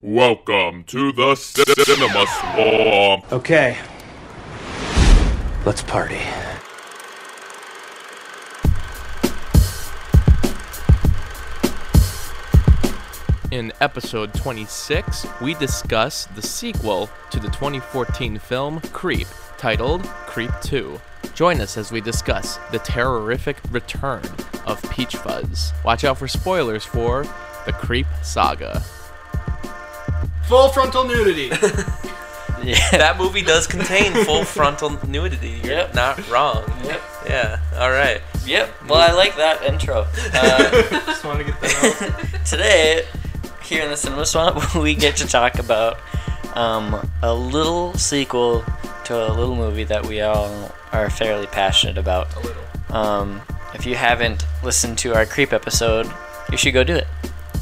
Welcome to the Cinema Swamp. Okay. Let's party. In episode 26, we discuss the sequel to the 2014 film Creep, titled Creep 2. Join us as we discuss the terrorific return of Peach Fuzz. Watch out for spoilers for the Creep Saga. Full frontal nudity. yeah. that movie does contain full frontal nudity. You're Yep. not wrong. Yep. Yeah. All right. Yep. Well, I like that intro. Uh, Just want to get that out. today, here in the Cinema Swamp, we get to talk about um, a little sequel to a little movie that we all are fairly passionate about. A little. Um, if you haven't listened to our Creep episode, you should go do it.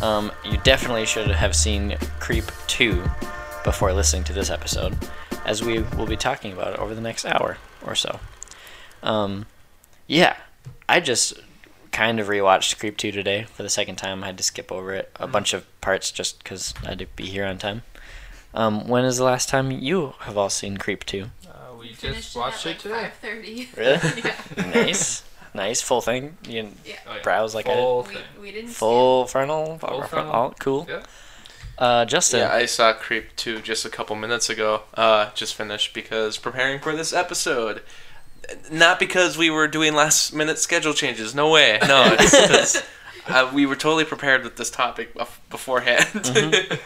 Um, you definitely should have seen Creep 2 before listening to this episode, as we will be talking about it over the next hour or so. Um, yeah, I just kind of rewatched Creep 2 today for the second time. I had to skip over it a bunch of parts just because I had to be here on time. Um, when is the last time you have all seen Creep 2? Uh, we Finished just watched it it at today. like 5:30. Really? yeah. nice. Nice. Full thing. You Yeah. Oh, yeah. browse like I did. Full We, thing. we didn't Full frontal. Full Full frontal. Oh, cool. Yeah. Uh, Justin. Yeah, I saw Creep 2 just a couple minutes ago. Uh, just finished because preparing for this episode. Not because we were doing last minute schedule changes. No way. No, it's because uh, we were totally prepared with this topic bef- beforehand.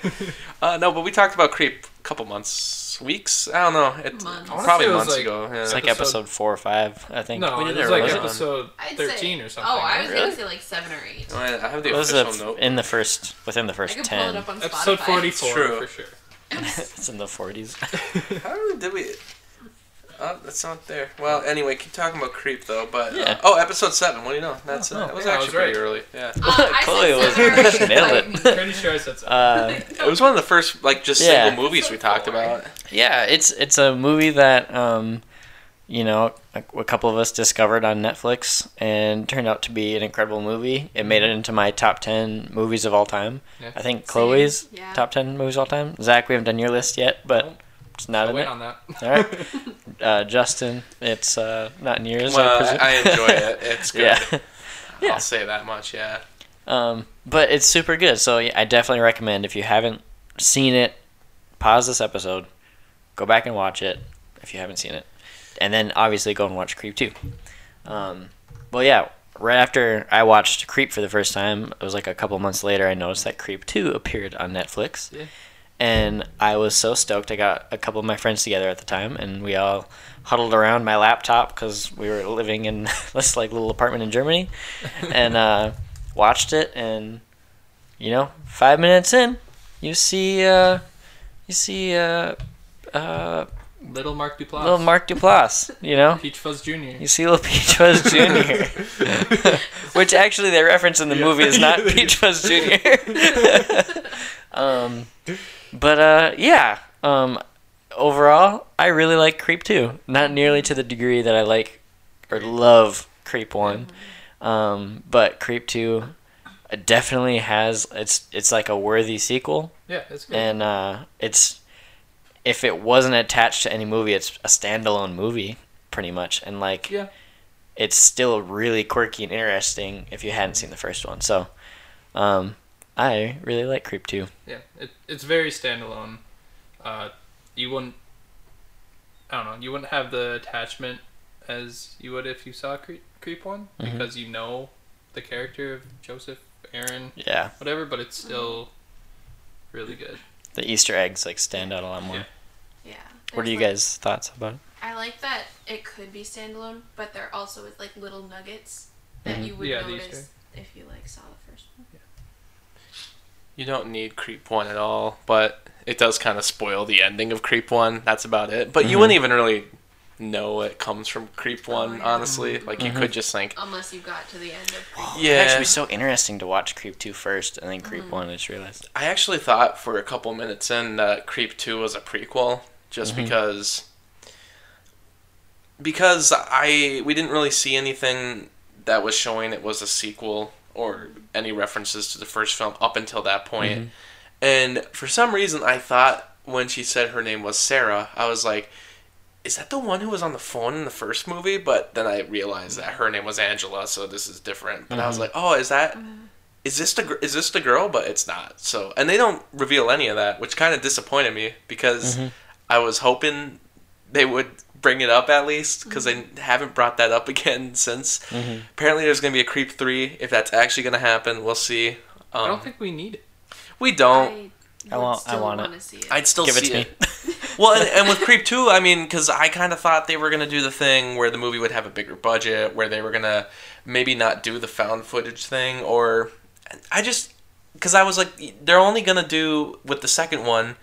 uh, no, but we talked about Creep a couple months, weeks. I don't know. It, Months. Probably it months like- ago. Yeah. It's like Episode- episode four or five, I think. No, We it was like early episode I'd 13 say, or something. Oh, I was Really? gonna say like seven or eight. I have the It was official note. in the first, within the first I could pull it ten. up on Episode Spotify. 44 True. for sure. it's in the forties. How did we? Oh, that's not there. Well, anyway, keep talking about Creep though. But uh, oh, episode seven. What do you know? That's Oh, uh, that was yeah, actually was pretty right. early. Yeah. Uh, Chloe was- seven or eight. nailed it. Like, Pretty sure I said so. Uh, It was one of the first like just Yeah. single movies we talked about. yeah, it's it's a movie that um, you know, a, a couple of us discovered on Netflix and turned out to be an incredible movie. It made it into my top ten movies of all time. Yeah. I think Chloe's yeah. top ten movies of all time. Zach, we haven't done your list yet, but Nope. It's not I'll in wait it. on that. All right, uh, Justin, it's uh, not in yours. I Well, presume. I, I enjoy it. It's good. yeah. Yeah. I'll say that much. Yeah. Um, but it's super good. So I definitely recommend if you haven't seen it, pause this episode, go back and watch it if you haven't seen it, and then obviously go and watch Creep 2. Um, well, yeah, right after I watched Creep for the first time, it was like a couple months later, I noticed that Creep 2 appeared on Netflix. Yeah. And I was so stoked. I got a couple of my friends together at the time, and we all huddled around my laptop because we were living in this like little apartment in Germany, and uh, watched it. And you know, five minutes in, you see, uh, you see, uh, uh, Little Mark Duplass. little Mark Duplass. You know, Peach Fuzz Jr. you see little Peach Fuzz Jr. Which actually they reference in the movie is not Peach Fuzz Jr. um, but uh, yeah. Um, overall, I really like Creep 2. Not nearly to the degree that I like or love Creep One, um, but Creep Two definitely has it's it's like a worthy sequel, Yeah, it's good. and uh, it's if it wasn't attached to any movie, it's a standalone movie pretty much, and like yeah. it's still really quirky and interesting if you hadn't seen the first one. So, um, I really like Creep 2. Yeah, it, it's very standalone. Uh, you wouldn't, I don't know, you wouldn't have the attachment as you would if you saw Creep, Creep one Mhm. because you know the character of Joseph, Aaron, Yeah, whatever, but it's still really good. the Easter eggs like stand out a lot more. Yeah. Yeah. What are you like- guys' thoughts about it? I like that it could be standalone, but there also is like little nuggets that Mhm. you would Yeah, notice if you like saw the first one. You don't need Creep One at all, but it does kind of spoil the ending of Creep One. That's about it. But you Mhm. wouldn't even really know it comes from Creep One, yeah. honestly. Like you Mhm. could just think, Unless you got to the end of Creep. yeah. It'd actually be so interesting to watch Creep 2 first and then Creep Mhm. 1, I just realized. I actually thought for a couple minutes in that Creep 2 was a prequel just Mhm. because because I we didn't really see anything that was showing it was a sequel or any references to the first film up until that point. Mhm. And for some reason, I thought when she said her name was Sarah, I was like, is that the one who was on the phone in the first movie? But then I realized that her name was Angela, so this is different. But I was like, oh, is that is this the is this the girl? But it's not. So and they don't reveal any of that, which kind of disappointed me because I was hoping they would bring it up at least because they haven't brought that up again since. Apparently, there's gonna be a Creep three. If that's actually gonna happen, we'll see. Um, I don't think we need it. we don't. I, I would want- I want it. wanna See it. I'd still Give it see to me. it. well, and, and with Creep 2, I mean, because I kind of thought they were going to do the thing where the movie would have a bigger budget, where they were going to maybe not do the found footage thing, or. I just. Because I was like, they're only going to do with the second one w-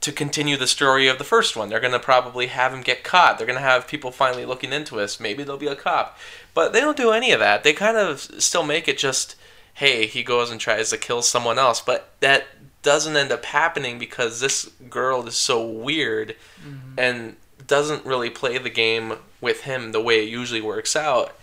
to continue the story of the first one. They're going to probably have him get caught. They're going to have people finally looking into us. Maybe there'll be a cop. But they don't do any of that. They kind of still make it just, hey, he goes and tries to kill someone else. But that doesn't end up happening because this girl is so weird mm-hmm. and doesn't really play the game with him the way it usually works out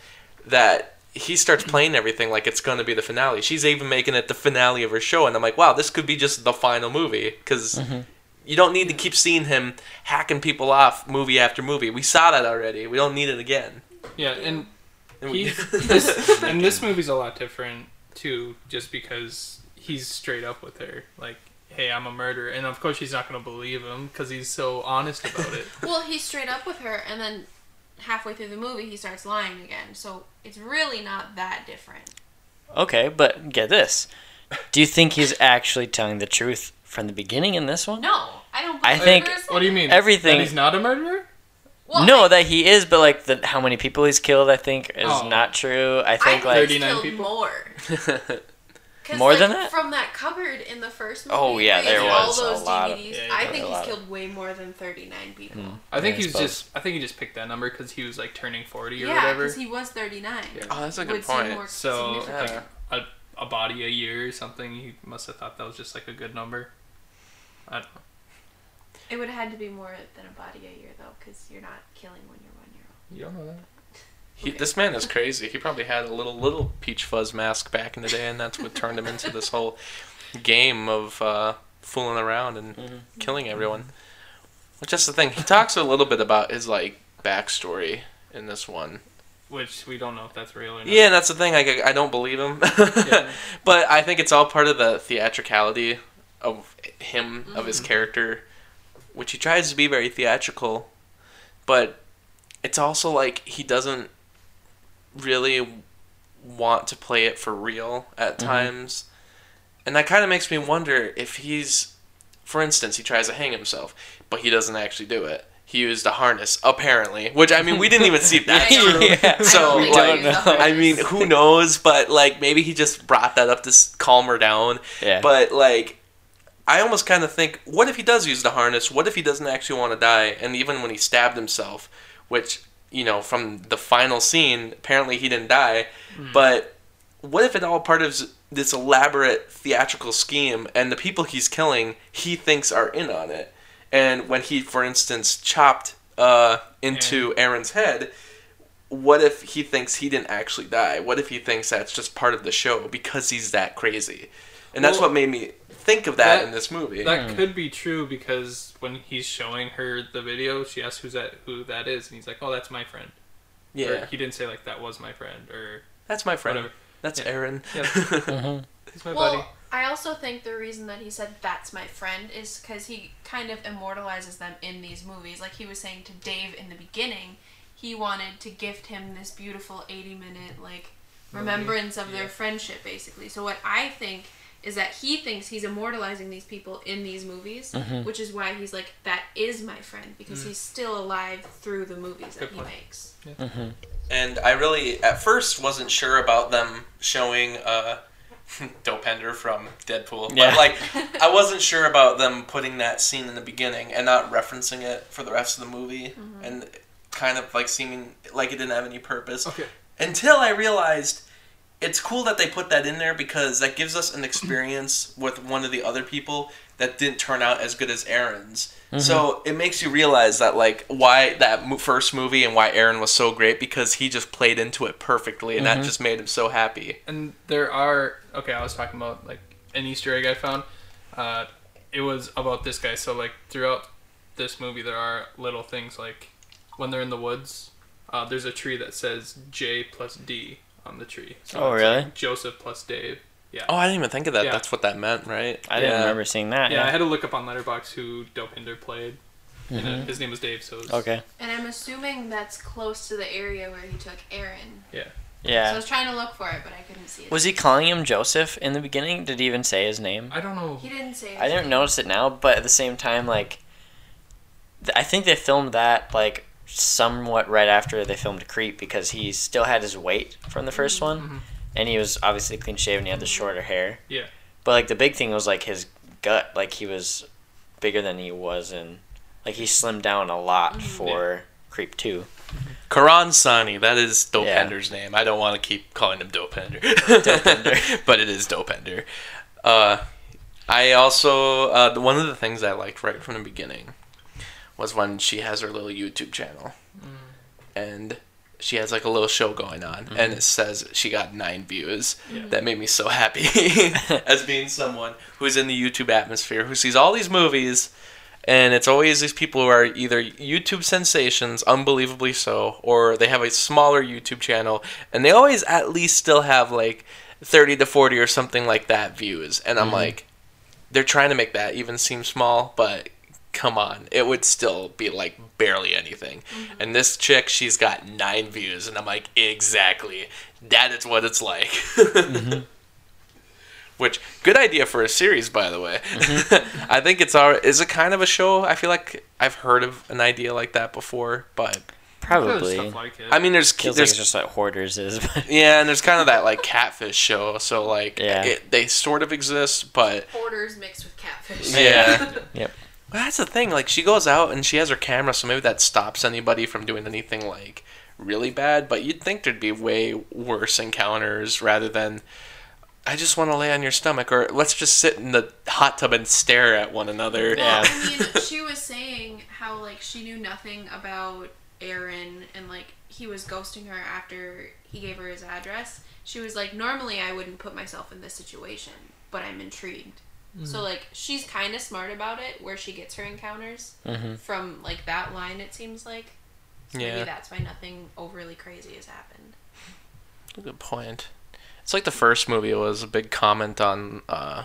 that he starts playing everything like it's going to be the finale. She's even making it the finale of her show, and I'm like, wow, this could be just the final movie because mm-hmm. you don't need to keep seeing him hacking people off movie after movie. We saw that already. We don't need it again. Yeah, and And we- this and this movie's a lot different too, just because he's straight up with her, like, "Hey, I'm a murderer," and of course she's not gonna believe him because he's so honest about it. Well, he's straight up with her, and then halfway through the movie, he starts lying again. So it's really not that different. Okay, but get this. Do you think he's actually telling the truth from the beginning in this one? No, I don't. I think- what do you mean? Everything- That he's not a murderer? Well, no, I- that he is, but like the how many people he's killed, I think is Oh. not true. I I think think like 39 people? more. 'Cause, More like, than that? From that cupboard in the first movie. Oh, yeah, there has all was a those lot of- Yeah, I think he's killed way more than 39 people. Hmm. I think Yeah, I he's just. I think he just picked that number because he was like turning forty or Yeah, whatever. because he was 39. oh, that's a good seem point. more So like a, a body a year or something. He must have thought that was just like a good number. I don't know. It would have had to be more than a body a year, though, because you're not killing when you're one year old. You don't know that. He, Okay. this man is crazy. He probably had a little little peach fuzz mask back in the day, and that's what turned him into this whole game of uh, fooling around and killing everyone. Which is the thing. He talks a little bit about his like backstory in this one. Which we don't know if that's real or not. Yeah, and that's the thing. Like, I don't believe him, Yeah. but I think it's all part of the theatricality of him, of his character, which he tries to be very theatrical, but it's also like he doesn't really want to play it for real at mm-hmm. times, and that kind of makes me wonder if he's, for instance, he tries to hang himself, but he doesn't actually do it. He used a harness, apparently, which I mean, we didn't even see that. Yeah. So, I don't like, think he's a I mean, who knows? But like, maybe he just brought that up to calm her down. Yeah. But like, I almost kind of think, what if he does use the harness? What if he doesn't actually want to die? And even when he stabbed himself, which you know, from the final scene, apparently he didn't die. But what if it all part of this elaborate theatrical scheme, and the people he's killing, he thinks are in on it? And when he, for instance, chopped uh, into Aaron's head, what if he thinks he didn't actually die? What if he thinks that's just part of the show because he's that crazy? And that's Well, what made me think of that, that- in this movie. That could be true because when he's showing her the video, she asks who's that who that is, and he's like, "Oh, that's my friend." Or yeah, he didn't say like that was my friend or that's my friend. whatever. That's Yeah. Aaron. Yeah. Mhm. He's my well, buddy. I also think the reason that he said that's my friend is because he kind of immortalizes them in these movies. Like he was saying to Dave in the beginning, he wanted to gift him this beautiful 80 minute, like, remembrance of Yeah. their friendship, basically. So, what I think is that he thinks he's immortalizing these people in these movies, mm-hmm. which is why he's like, that is my friend, because mm. he's still alive through the movies that Good he point. makes. Mm-hmm. and I really, at first, wasn't sure about them showing uh, Dopinder from Deadpool. Yeah. But, like, I wasn't sure about them putting that scene in the beginning and not referencing it for the rest of the movie, mm-hmm. and kind of like seeming like it didn't have any purpose. Okay. Until I realized it's cool that they put that in there because that gives us an experience with one of the other people that didn't turn out as good as Aaron's. So it makes you realize that like why that mo- first movie and why Aaron was so great because he just played into it perfectly and that just made him so happy. And there are okay. I was talking about like an Easter egg I found. Uh, it was about this guy. So like throughout this movie, there are little things like when they're in the woods. Uh, there's a tree that says J plus D on the tree. So Oh, really? like Joseph plus Dave. Yeah. Oh, I didn't even think of that. Yeah. That's what that meant, right? I didn't Yeah. remember seeing that. yeah, I had to look up on Letterbox who Dopinder played. And uh, Mhm. his name was Dave, so it was, Okay. And I'm assuming that's close to the area where he took Aaron. Yeah. Yeah. So I was trying to look for it, but I couldn't see it. Was he calling him Joseph in the beginning? Did he even say his name? I don't know. He didn't say. I didn't name. notice it now, but at the same time, like, th- I think they filmed that like somewhat right after they filmed Creep because he still had his weight from the 1st one, Mhm. and he was obviously clean shaven. He had the shorter hair. Yeah. But like the big thing was like his gut, like he was bigger than he was, and like he slimmed down a lot for Creep Two. Karan Soni, that is Yeah. Dopinder's name. I don't want to keep calling him Dopinder. Dopinder. but it is Dopinder. Uh, I also, uh, one of the things I liked right from the beginning was when she has her little YouTube channel. Mm. And she has like a little show going on, mm-hmm. and it says she got nine views. That made me so happy as being someone who's in the YouTube atmosphere, who sees all these movies and it's always these people who are either YouTube sensations, unbelievably so, or they have a smaller YouTube channel, and they always at least still have like 30 to 40 or something like that views. And I'm mm-hmm. like, they're trying to make that even seem small, but come on, it would still be like barely anything. Mm-hmm. And this chick, she's got nine views, and I'm like, exactly, that is what it's like. Mm-hmm. Which good idea for a series, by the way. Mm-hmm. I think it's our. Is it kind of a show? I feel like I've heard of an idea like that before, but Probably. Like. I mean, there's Feels like there's it's just like Hoarders is. But yeah, and there's kind of that like catfish show. So like, Yeah. it, they sort of exist, but Hoarders mixed with catfish. yeah. Yep. Well, that's the thing. Like, she goes out and she has her camera, so maybe that stops anybody from doing anything like really bad. But you'd think there'd be way worse encounters rather than. I just want to lay on your stomach, or let's just sit in the hot tub and stare at one another. Yeah. Well, I mean, she was saying how like she knew nothing about Aaron and like he was ghosting her after he gave her his address. She was like, normally I wouldn't put myself in this situation, but I'm intrigued. So like she's kind of smart about it, where she gets her encounters Mhm. from like that line. It seems like. So Yeah. Maybe that's why nothing overly crazy has happened. Good point. It's like the first movie was a big comment on uh,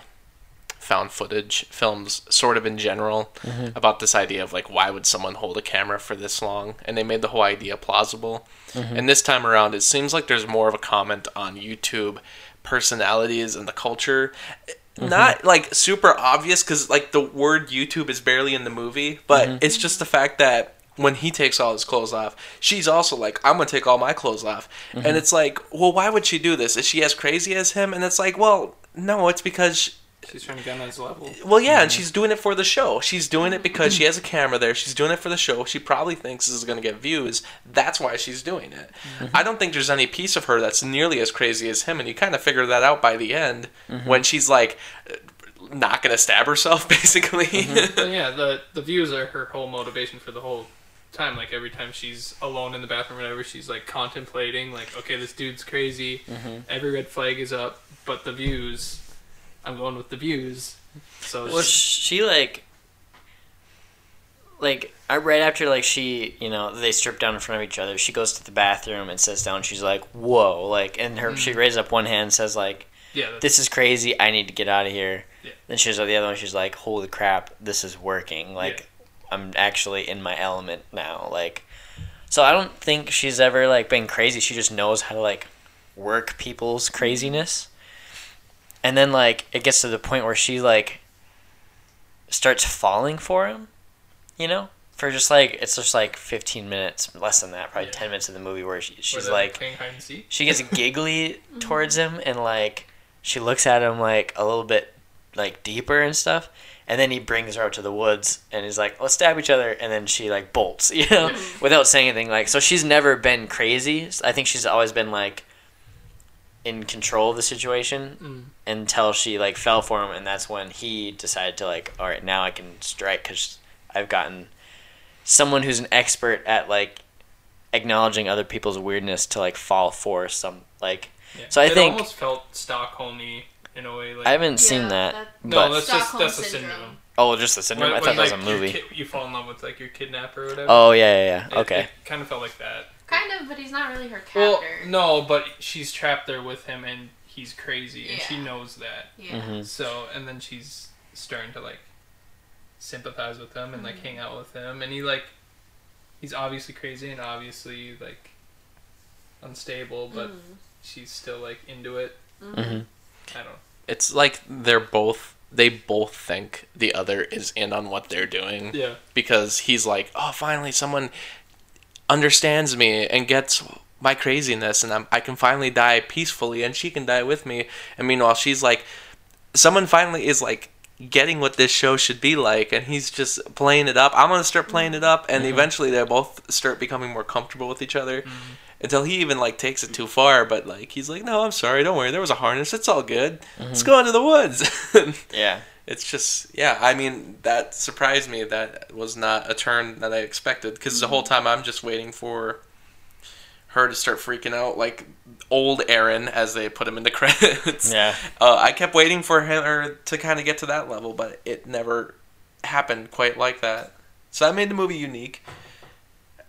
found footage films, sort of in general, about this idea of like why would someone hold a camera for this long, and they made the whole idea plausible. And this time around, it seems like there's more of a comment on YouTube personalities and the culture. Mm-hmm. Not like super obvious because like the word YouTube is barely in the movie, but mm-hmm. it's just the fact that when he takes all his clothes off, she's also like, I'm gonna take all my clothes off. And mm-hmm. it's like, well, why would she do this? Is she as crazy as him? And it's like, well, no, it's because She's trying to get on his level. well, yeah, and mm-hmm. she's doing it for the show. She's doing it mm-hmm. because she has a camera there. She's doing it for the show. She probably thinks this is going to get views. That's why she's doing it. Mm-hmm. I don't think there's any piece of her that's nearly as crazy as him, and you kind of figure that out by the end when she's like not going to stab herself, basically. But yeah, the the views are her whole motivation for the whole time. Like every time she's alone in the bathroom, or whatever, she's like contemplating, like, okay, this dude's crazy. Mm-hmm. Every red flag is up, but the views, I'm going with the views. So Well, she- she like, like right after like she, you know, they strip down in front of each other. She goes to the bathroom and sits down. She's like, "Whoa!" Like, and her she mm. raises up one hand, and says like, yeah, "This is crazy. I need to get out of here." Yeah. Then she goes to the other one. She's like, "Holy crap! This is working. Like, I'm actually in my element now." Like, so I don't think she's ever like been crazy. She just knows how to like work people's craziness. And then like it gets to the point where she like starts falling for him, you know? For just like it's just like 15 minutes, less than that, probably Yeah. 10 minutes of the movie where she, she's like playing hide and seek. she gets giggly mm-hmm. towards him and like she looks at him like a little bit like deeper and stuff and then he brings her out to the woods and he's like let's stab each other and then she like bolts you know mm-hmm. without saying anything like so she's never been crazy i think she's always been like in control of the situation Mm. until she like fell for him and that's when he decided to like all right now i can strike because i've gotten someone who's an expert at like acknowledging other people's weirdness to like fall for some like Yeah. So I it think- almost felt Stockholmy in a way. Like I haven't seen Yeah, that, that- no, but that's just Stockholm that's a syndrome. syndrome. oh, just the syndrome. When- I when, thought that was a movie. kid- you fall in love with like your kidnapper or whatever. Oh yeah, yeah, yeah. It- Okay. It kind of felt like that. Kind of, but he's not really her captor. Well, no, but she's trapped there with him, and he's crazy, and she knows that. Yeah. hmm So, and then she's starting to like sympathize with him and like Mhm. hang out with him, and he like he's obviously crazy and obviously like unstable, but Mhm. she's still like into it. hmm I don't. It's like they're both they both think the other is in on what they're doing Yeah. because he's like, "Oh, finally someone understands me and gets my craziness and I'm, I can finally die peacefully and she can die with me." And meanwhile, she's like someone finally is like getting what this show should be like and he's just playing it up. I'm going to start playing it up and mm-hmm. eventually they both start becoming more comfortable with each other mm-hmm. until he even like takes it too far but like he's like no i'm sorry don't worry there was a harness it's all good let's mm-hmm. go into the woods Yeah. It's just yeah i mean that surprised me that was not a turn that i expected because the whole time i'm just waiting for her to start freaking out like old aaron as they put him in the credits. Yeah. uh, i kept waiting for her to kind of get to that level but it never happened quite like that. So that made the movie unique.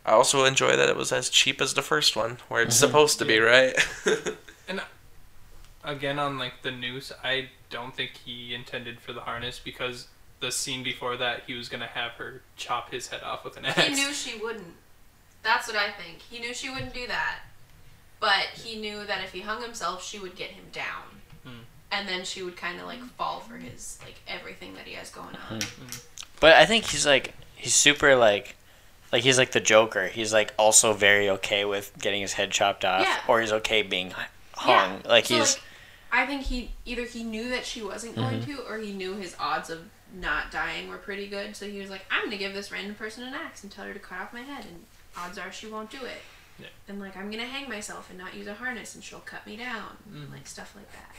I also enjoy that it was as cheap as the first one, where it's supposed to be, right? Again, on like the noose, I don't think he intended for the harness because the scene before that, he was gonna have her chop his head off with an axe. He knew she wouldn't. That's what I think. He knew she wouldn't do that. But he knew that if he hung himself, she would get him down. Hmm. And then she would kind of like fall for his like everything that he has going on. But I think he's like he's super like like he's like the Joker. He's like also very okay with getting his head chopped off, Yeah. or he's okay being hung. Yeah. Like So, he's like, I think he either he knew that she wasn't going Mm-hmm. to, or he knew his odds of not dying were pretty good. So he was like, "I'm gonna give this random person an axe and tell her to cut off my head, and odds are she won't do it." Yeah. And like, I'm gonna hang myself and not use a harness, and she'll cut me down, Mhm. like stuff like that.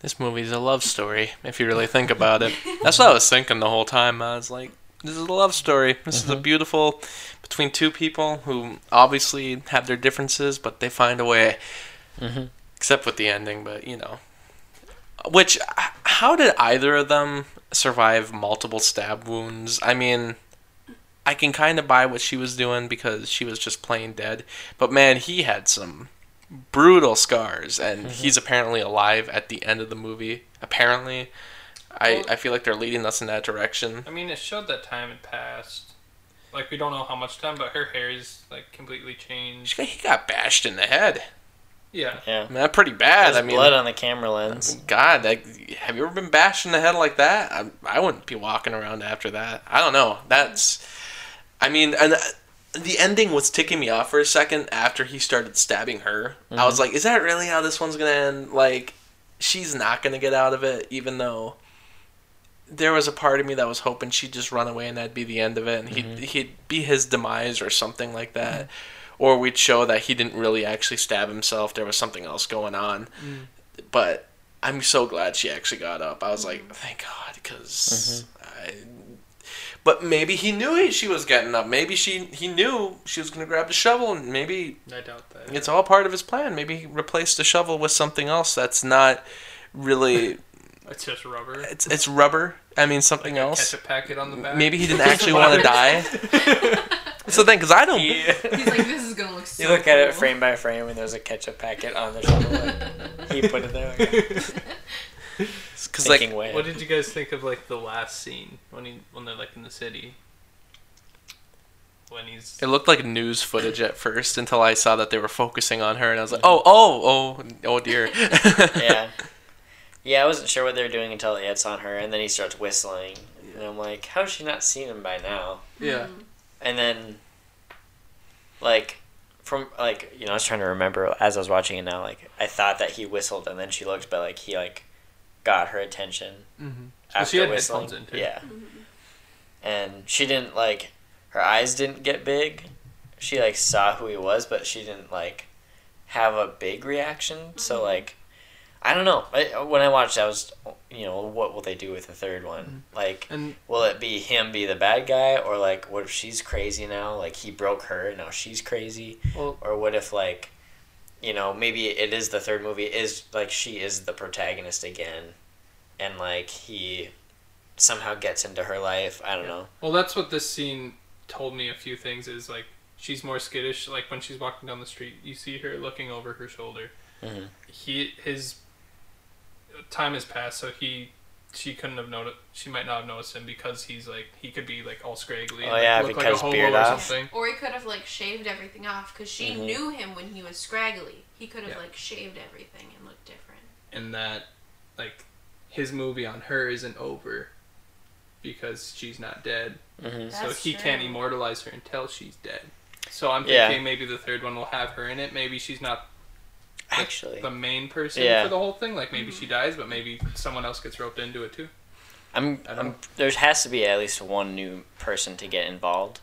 This movie's a love story, if you really think about it. That's what I was thinking the whole time. I was like, this is a love story. This is a beautiful between two people who obviously have their differences, but they find a way. Mhm. Except with the ending, but you know. Which, how did either of them survive multiple stab wounds? I mean, I can kind of buy what she was doing because she was just plain dead. But man, he had some brutal scars, and mm-hmm. he's apparently alive at the end of the movie. Apparently, I, I feel like they're leading us in that direction. I mean, it showed that time had passed. Like we don't know how much time, but her hair is like completely changed. She got- He got bashed in the head. Yeah. yeah. I mean, that's pretty bad. There's I mean, blood on the camera lens. God, like, have you ever been bashed in the head like that? I, I wouldn't be walking around after that. I don't know. That's, I mean, and uh, the ending was ticking me off for a second after he started stabbing her. I was mm-hmm. like, is that really how this one's gonna end? Like, she's not gonna get out of it, even though there was a part of me that was hoping she'd just run away and that'd be the end of it, and he'd mm-hmm. he'd be his demise or something like that. Mm-hmm. Or we'd show that he didn't really actually stab himself. There was something else going on mm. but I'm so glad she actually got up. I was like, mm. thank God, because mm-hmm. I. But maybe he knew he, she was getting up. Maybe she he knew she was gonna grab the shovel, and maybe I doubt that. it's all part of his plan. Maybe he replaced the shovel with something else that's not really. It's just rubber. It's it's rubber. I mean something Like a else. Ketchup packet on the back. Maybe he didn't actually want to die. That's the thing, because I don't. He's like, "This is gonna so." You look at it frame by frame, and there's a ketchup packet on the shovel. Like, he put it there. Because like thinking way. What did you guys think of like the last scene when he when they're like in the city? When he's It looked like news footage at first until I saw that they were focusing on her, and I was like, oh, oh, oh, oh dear. yeah. Yeah, I wasn't sure what they were doing until it hits on her, and then he starts whistling. And I'm like, how has she not seen him by now? yeah. Mm. And then, like, from, like, you know, I was trying to remember as I was watching it now, like, I thought that he whistled, and then she looked, but, like, he, like, got her attention Mm-hmm. Well, after she had whistling. headphones in, too. Yeah. And she didn't, like, her eyes didn't get big. She, like, saw who he was, but she didn't, like, have a big reaction. So, like, I don't know. I, when I watched, I was, you know, what will they do with the third one? Like, and will it be him be the bad guy, or like, what if she's crazy now? Like he broke her, and now she's crazy, well, or what if like you know, maybe it is the third movie is like she is the protagonist again, and like he somehow gets into her life. I don't know. Well, that's what this scene told me a few things is like she's more skittish like when she's walking down the street you see her looking over her shoulder Mhm. he his time has passed so he she couldn't have noticed she might not have noticed him because he's like he could be like all scraggly Oh, and, yeah, like, look like a because hobo beard or off. something Or he could have like shaved everything off because she Mhm. knew him when he was scraggly. He could have Yeah. like shaved everything and looked different. and that like his movie on her isn't over because she's not dead hmm so That's he can't immortalize her until she's dead so i'm Yeah. thinking maybe the third one will have her in it maybe she's not like, Actually, the main person Yeah. for the whole thing. Like maybe she dies, but maybe someone else gets roped into it too. I'm, I don't I'm there has to be at least one new person to get involved.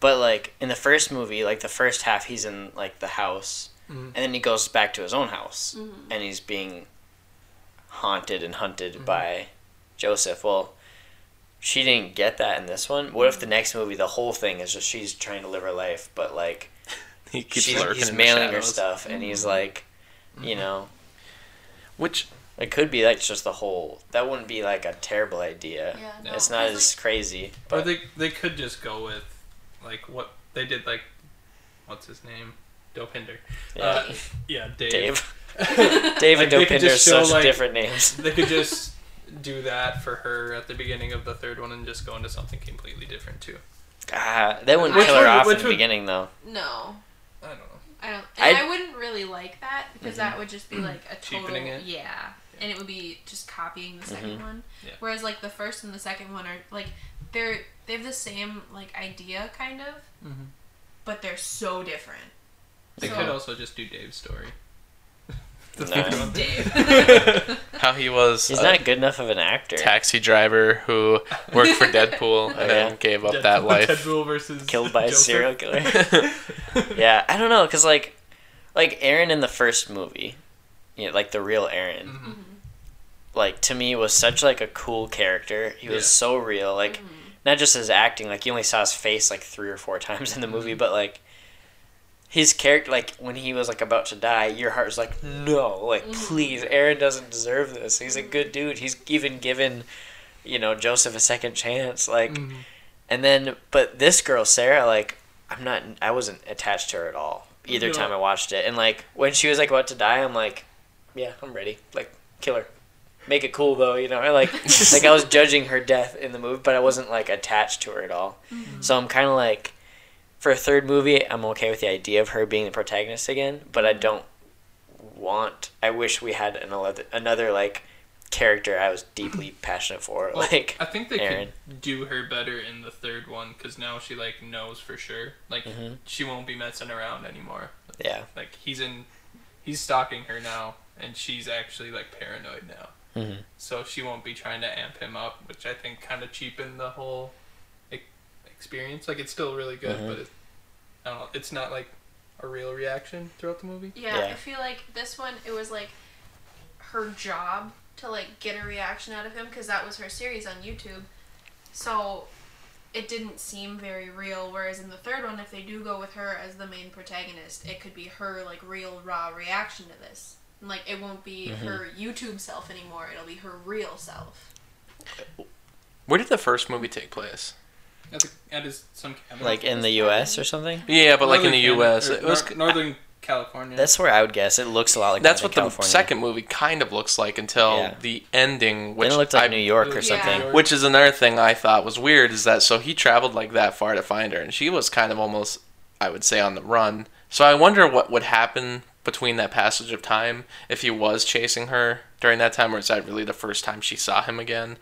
But like in the first movie, like the first half, he's in like the house, Mhm. and then he goes back to his own house, Mhm. and he's being haunted and hunted Mhm. by Joseph. Well, she didn't get that in this one. What if the next movie, the whole thing is just she's trying to live her life, but like He keeps she's, lurking he's in the mailing her stuff, and he's like, you know, Which it could be like just the whole. That wouldn't be like a terrible idea. Yeah, Yeah. no, It's not as crazy. Or But they they could just go with like what they did. Like what's his name? Dopinder. yeah. Uh, yeah, Dave. Dave. Dave and Like, Dopinder are such like- different names. They could just do that for her at the beginning of the third one and just go into something completely different too. Ah, they wouldn't Which kill her off in the would- beginning though. No, I don't know. I don't. And I- I, wouldn't really like that because that would just be like a total Cheapening it? yeah, and it would be just copying the 2nd Mhm. one. Yeah. Whereas like the first and the second one are like they're they have the same like idea kind of, Mhm. but they're so different. They So- could also just do Dave's story. The No. third one. Dave. how he was He's a not good enough of an actor. taxi driver who worked for Deadpool oh, and Oh, then gave up Deadpool- that life. Deadpool versus Killed by a serial killer. yeah, I don't know, cause like, like Aaron in the first movie, you know, like the real Aaron, Mhm. like to me was such like a cool character. He was Yeah. so real, like mm-hmm. not just his acting. Like you only saw his face like three or four times in the movie, mm-hmm. but like his character, like when he was like about to die, your heart was like, no, like please, Aaron doesn't deserve this. He's a good dude. He's even given, you know, Joseph a second chance. Like, Mhm. and then but this girl Sarah, like I'm not, I wasn't attached to her at all either No. time I watched it. And like when she was like about to die, I'm like, yeah, I'm ready. Like kill her. Make it cool though, you know. I like like I was judging her death in the movie, but I wasn't like attached to her at all. So I'm kind of like, for a third movie, I'm okay with the idea of her being the protagonist again, but I don't want. I wish we had another another like character I was deeply passionate for, Well, like I think they Aaron. could do her better in the third one because now she like knows for sure. Like Mhm. she won't be messing around anymore. yeah. Like he's in, he's stalking her now, and she's actually like paranoid now. Mhm. So she won't be trying to amp him up, which I think kind of cheapened the whole experience. Like it's still really good, Mhm. but it, I don't know. It's not like a real reaction throughout the movie. Yeah, Yeah. I feel like this one it was like her job to like get a reaction out of him because that was her series on YouTube. So it didn't seem very real. Whereas in the third one, if they do go with her as the main protagonist, it could be her like real raw reaction to this. And, like it won't be Mhm. her YouTube self anymore. It'll be her real self. Where did the first movie take place? At, the, at his some cabin. Like in the U.S. or something. Yeah, but like in the Canada- U.S. or It was. Nor- Northern California. That's where I would guess. It looks a lot like that's Northern what the second movie kind of looks like until Yeah. the ending, which Then it looked like I New York or Yeah. something. Which is another thing I thought was weird is that so he traveled like that far to find her, and she was kind of almost, I would say, on the run. So I wonder what would happen between that passage of time if he was chasing her during that time, or is that really the first time she saw him again?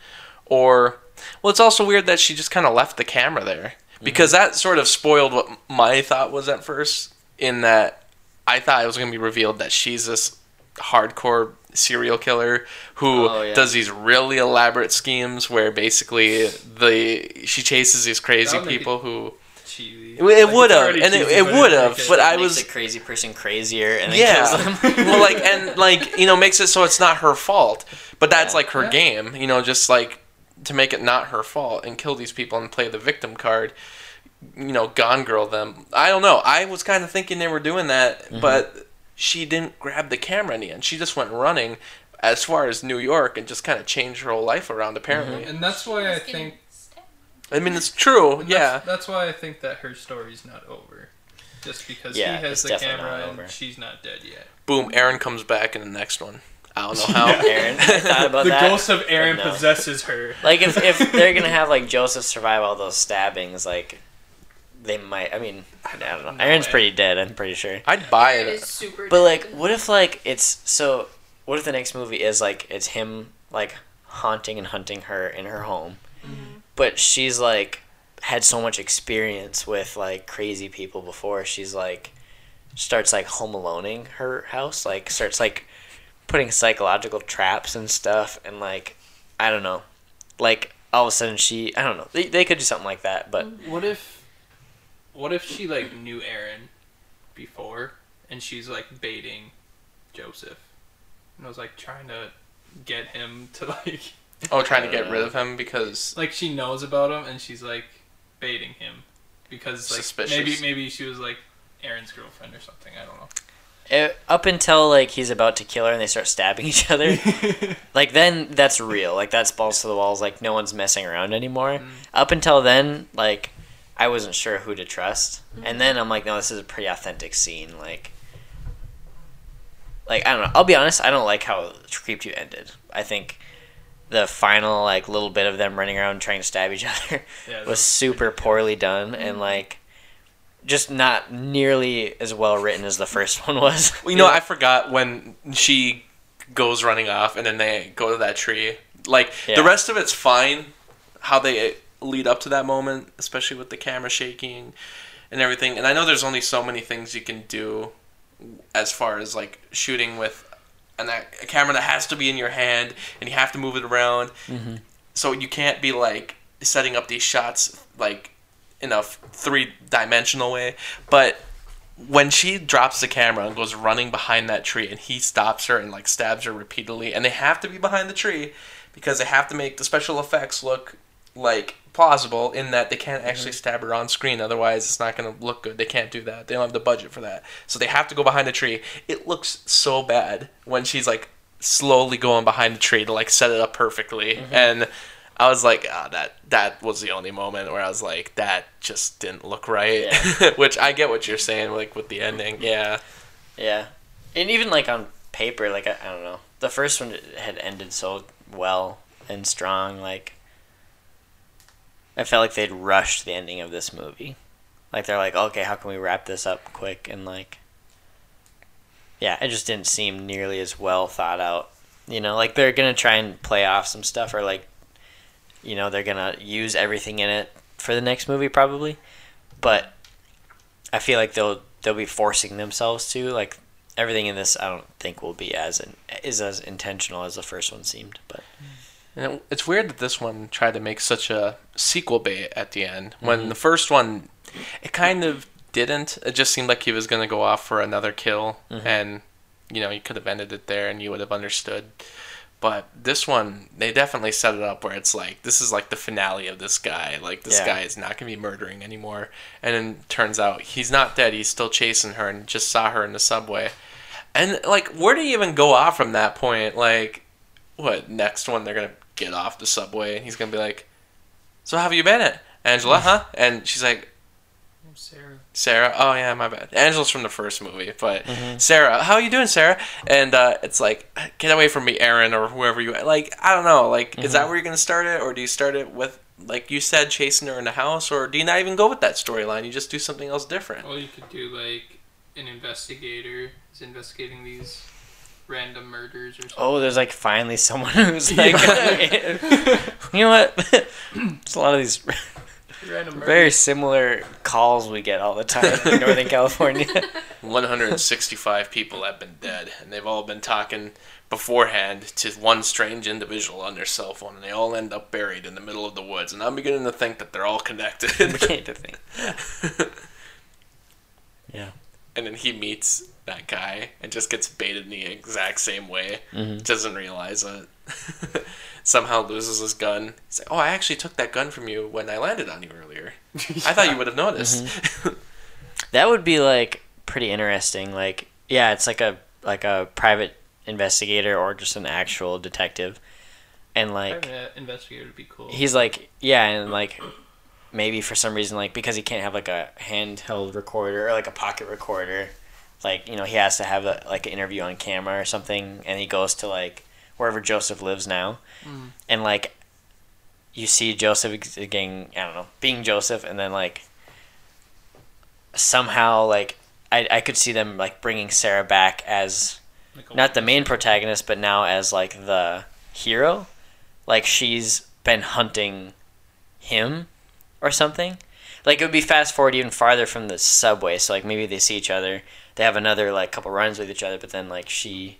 Or, well, it's also weird that she just kind of left the camera there because mm-hmm. that sort of spoiled what my thought was at first. In that, I thought it was going to be revealed that she's this hardcore serial killer who Oh, yeah. does these really elaborate schemes where basically the she chases these crazy would people who cheesy. It- Like, would've, and it- it would've, like a- but I Makes was- the crazy person crazier and yeah well like and like you know makes it so it's not her fault but that's Yeah. like her Yeah. game you know just like to make it not her fault and kill these people and play the victim card you know gone girl them i don't know i was kind of thinking they were doing that Mm-hmm. but she didn't grab the camera in the end. She just went running as far as New York and just kind of changed her whole life around. Apparently, And that's why I think. I mean it's true. and Yeah, That's, that's why I think that her story's not over. Just because Yeah, he has the camera and she's not dead yet. boom. Aaron comes back in the next one. I don't know how. Aaron, I thought about the that. ghost of Aaron no. possesses her. Like if, if they're gonna have like Joseph survive all those stabbings, like they might. I mean, I don't know. No Aaron's way. pretty dead. I'm pretty sure. I'd buy It it. is super. But like, what if like it's so? What if the next movie is like it's him like haunting and hunting her in her home, mm-hmm. but she's like had so much experience with like crazy people before. She's like starts like home aloneing her house, like starts like putting psychological traps and stuff, and like I don't know, like all of a sudden she I don't know they they could do something like that, but What if, what if she like knew Aaron before, and she's like baiting Joseph, and I was like trying to get him to like, Oh, trying to get rid of him because like she knows about him, and she's like baiting him because like Suspicious. maybe maybe she was like Aaron's girlfriend or something. I don't know. It, up until like he's about to kill her and they start stabbing each other. like then that's real. Like that's balls to the walls. Like no one's messing around anymore. Mm. up until then like i wasn't sure who to trust. Mm-hmm. And then i'm like no this is a pretty authentic scene. Like like i don't know. I'll be honest i don't like how creep 2 ended. I think the final like little bit of them running around trying to stab each other Yeah, was super poorly done and mm-hmm. like just not nearly as well written as the first one was Well, you know, I forgot when she goes running off and then they go to that tree. Like Yeah. the rest of it's fine, how they lead up to that moment, especially with the camera shaking and everything. And I know there's only so many things you can do as far as like shooting with an, a camera that has to be in your hand and you have to move it around. Mm-hmm. So you can't be like setting up these shots like in a three dimensional way. But when she drops the camera and goes running behind that tree and he stops her and like stabs her repeatedly and they have to be behind the tree because they have to make the special effects look like plausible in that they can't actually mm-hmm. stab her on screen otherwise it's not going to look good. They can't do that. They don't have the budget for that. So they have to go behind a tree. It looks so bad when she's like slowly going behind the tree to like set it up perfectly mm-hmm. and I was like, ah, that that was the only moment where I was like, that just didn't look right. Which I get what you're saying, like with the ending. Yeah, Yeah, and even like on paper, like I, I don't know, the first one had ended so well and strong. Like I felt like they'd rushed the ending of this movie. Like they're like, okay, how can we wrap this up quick? And like, yeah, it just didn't seem nearly as well thought out. You know, like they're gonna try and play off some stuff, or like, you know, they're gonna use everything in it for the next movie probably, but I feel like they'll they'll be forcing themselves to like everything in this. I don't think will be as in, is as intentional as the first one seemed, but and it, it's weird that this one tried to make such a sequel bait at the end when mm-hmm. the first one, it kind of didn't. It just seemed like he was gonna go off for another kill, mm-hmm. and you know, you could have ended it there and you would have understood. But this one, they definitely set it up where it's like this is like the finale of this guy. Like this Yeah. guy is not gonna be murdering anymore. And then turns out he's not dead. He's still chasing her and just saw her in the subway. And like, where do you even go off from that point? Like, what next one? They're gonna get off the subway and he's gonna be like, "So how have you been at Angela? Mm. Huh?" And she's like, Sarah. Sarah. Oh yeah, my bad. Angela's from the first movie, but Sarah, how are you doing, Sarah? And uh, it's like, get away from me, Aaron, or whoever you like. I don't know. Like, is that where you're gonna start it, or do you start it with like you said, chasing her in the house, or do you not even go with that storyline? You just do something else different. Well, you could do like an investigator is investigating these random murders or something. oh, there's like finally someone who's like, you know what? It's a lot of these random murders. Very similar calls we get all the time in Northern California. 165 people have been dead, and they've all been talking beforehand to one strange individual on their cell phone, and they all end up buried in the middle of the woods. And I'm beginning to think that they're all connected. Beginning to think. Yeah. And then he meets that guy and just gets baited in the exact same way. Mm-hmm. Doesn't realize it. Somehow loses his gun. He's like, "Oh, I actually took that gun from you when I landed on you earlier. I thought you would have noticed." Mm-hmm. That would be like pretty interesting. Like yeah, it's like a like a private investigator or just an actual detective, and like Private investigator would be cool. he's like yeah and like maybe for some reason like because he can't have like a handheld recorder or like a pocket recorder like you know he has to have a, like an interview on camera or something and he goes to like wherever joseph lives now. Mm. And like you see joseph getting i don't know being joseph and then like somehow like I, I could see them like bringing sarah back as not the main protagonist, but now as like the hero. Like she's been hunting him or something. Like it would be fast forward even farther from the subway. So like maybe they see each other, they have another like couple runs with each other, but then like she,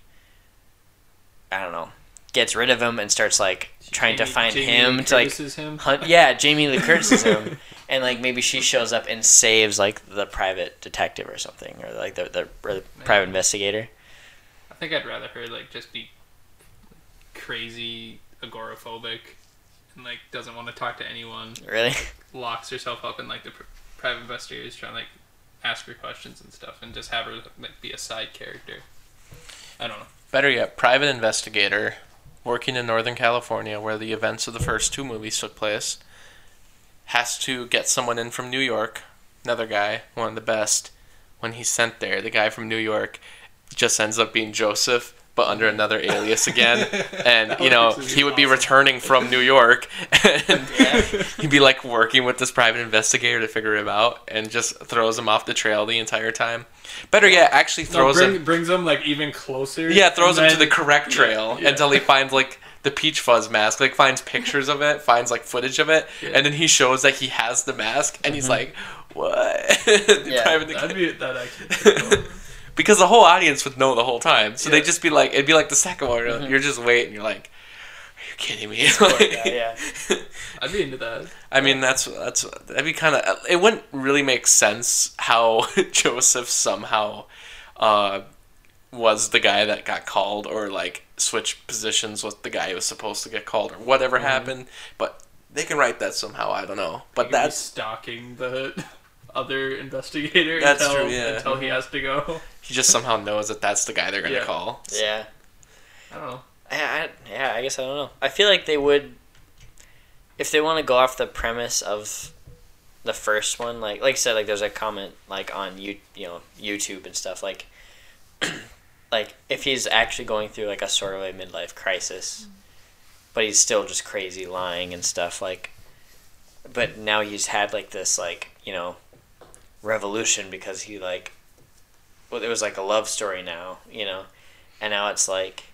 I don't know, gets rid of him and starts like trying to find Jamie him to like him. hunt. Yeah, Jamie Lee Curtis is him, and like maybe she shows up and saves like the private detective or something, or like the the, or the private investigator. I think I'd rather her like just be crazy agoraphobic and like doesn't want to talk to anyone. Really? Locks herself up in like the pr- private investigators trying to like ask her questions and stuff, and just have her like be a side character. I don't know. Better yet, private investigator working in Northern California, where the events of the first two movies took place, has to get someone in from New York. Another guy, one of the best. When he's sent there, the guy from New York just ends up being Joseph, but under another alias again. And you know, he would be returning from New York, and he'd be like working with this private investigator to figure him out, and just throws him off the trail the entire time. Better yet, actually No, throws bring, him. brings them like even closer. Yeah, throws and him to the correct trail yeah. until he finds like the peach fuzz mask, like finds pictures of it, finds like footage of it, Yeah. and then he shows that he has the mask, and he's mm-hmm. like, "What?" Yeah, That'd be that actually. Be cool. because the whole audience would know the whole time, so Yeah. they'd just be like, it'd be like the second one. where You're just waiting. You're like, "Are you kidding me?" Like- yeah. I'd be into that. I mean, that's that's that'd be kind of. It wouldn't really make sense how Joseph somehow uh, was the guy that got called, or like switched positions with the guy who was supposed to get called, or whatever Mm-hmm. happened. But they can write that somehow. I don't know. But He could be that's stalking the other investigator That's until, true, yeah. until he has to go. He just somehow knows that that's the guy they're gonna Yeah. call. Yeah. I don't know. I, I, yeah, I guess I don't know. I feel like they would, if they want to go off the premise of the first one, like like I said, like there's a comment like on you you know YouTube and stuff like, like if he's actually going through like a sort of a midlife crisis, mm. but he's still just crazy lying and stuff like, but now he's had like this like you know, revolution because he like, well it was like a love story now you know, and now it's like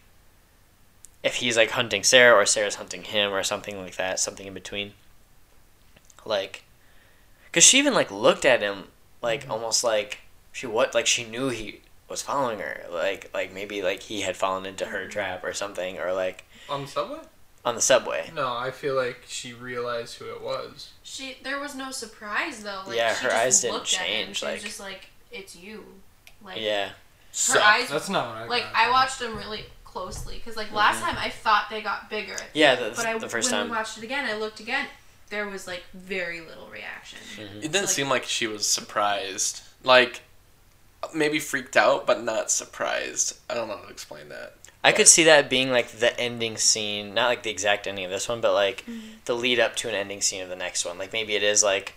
if he's like hunting Sarah or Sarah's hunting him or something like that, something in between. Like, cause she even like looked at him like mm-hmm. almost like she what like she knew he was following her like like maybe like he had fallen into her mm-hmm. trap or something or like On the subway? on the subway. No, I feel like she realized who it was. She there was no surprise though. Like, Yeah, she her just eyes didn't looked at him. change, She like- was just like, "It's you." Like Yeah, her eyes. That's not what I like got. I watched them really closely because like last time I thought they got bigger. Mm-hmm. yeah. The, But I the first when time. we watched it again, I looked again. There was like very little reaction. Mm-hmm. It didn't like- seem like she was surprised. Like maybe freaked out, but not surprised. I don't know how to explain that. I could see that being like the ending scene, not like the exact ending of this one, but like the lead up to an ending scene of the next one. Like maybe it is like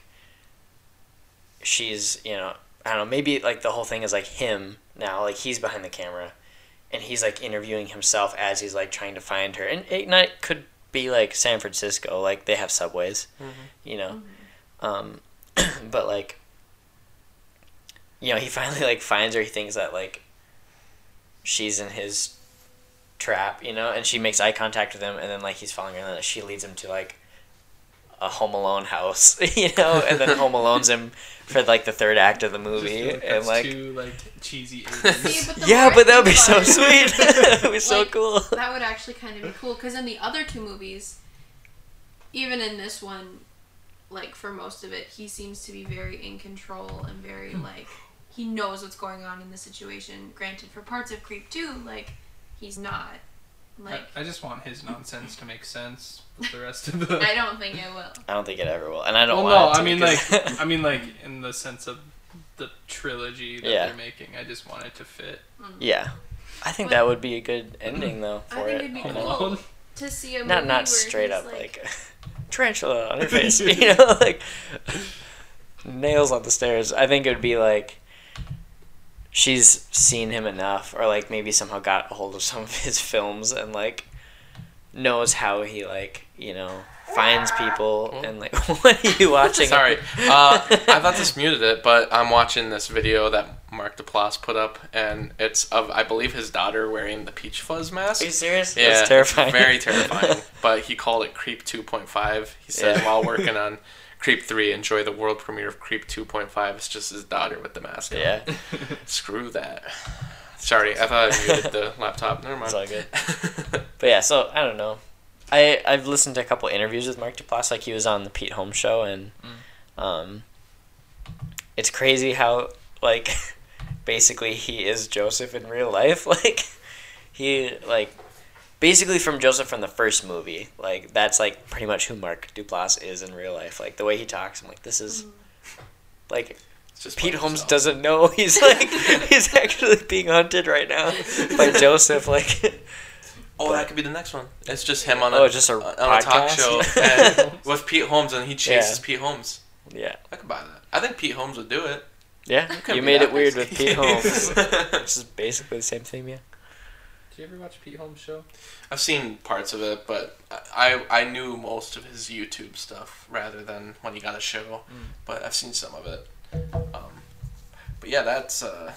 she's, you know, I don't know, maybe like the whole thing is like him now, like he's behind the camera and he's like interviewing himself as he's like trying to find her. And it not, could be like San Francisco, like they have subways, you know. Um but like you know, he finally like finds her, he thinks that like she's in his trap, you know, and she makes eye contact with him, and then like he's following her, and then she leads him to like a Home Alone house, you know, and then Home Alone's him for like the third act of the movie, feel like and like too like cheesy. See, but yeah, but that would be so about it- sweet. that would be so Like, cool. That would actually kind of be cool because in the other two movies, even in this one, like for most of it, he seems to be very in control and very Hmm. like he knows what's going on in the situation. Granted, for parts of Creep 2, like he's not. Like I, I just want his nonsense to make sense with the rest of the. I don't think it will. I don't think it ever will, and I don't well, want no, it I to mean like, I mean like in the sense of the trilogy that Yeah. they're making. I just want it to fit. Mm. Yeah, I think But- that would be a good ending though For I think it. it'd be you cool Alone. to see a movie Not not where straight he's up like, tarantula on your face, you know, like nails on the stairs. I think it would be like she's seen him enough, or like maybe somehow got a hold of some of his films and like knows how he like you know finds people and like what are you watching? Sorry, uh, I thought this muted it, but I'm watching this video that Mark Duplass put up, and it's of I believe his daughter wearing the peach fuzz mask. Are you serious? Yeah, That's terrifying. Very terrifying. but he called it Creep 2.5. He said Yeah. while working on Creep 3, enjoy the world premiere of Creep 2.5. It's just his daughter with the mask. on. yeah, Screw that. Sorry, I thought I muted the laptop. Never mind. it's all good. But yeah, so I don't know. I I've listened to a couple interviews with Mark Duplass. Like he was on the Pete Holmes show, and um, it's crazy how like basically he is Joseph in real life. Like he like basically from Joseph from the first movie. Like that's like pretty much who Mark Duplass is in real life. Like the way he talks, I'm like this is mm. like It's just Pete Holmes himself. doesn't know he's like he's actually being hunted right now by Joseph. Like Oh, that could be the next one. It's just him on a, Oh, just a on a talk show and with Pete Holmes, and he chases Yeah. Pete Holmes. yeah. I could buy that. I think Pete Holmes would do it. Yeah, you made it weird with Pete Holmes, which is basically the same thing, yeah. Did you ever watch Pete Holmes' show? I've seen parts of it, but I I knew most of his YouTube stuff rather than when he got a show. But I've seen some of it. Um, but yeah, that's uh,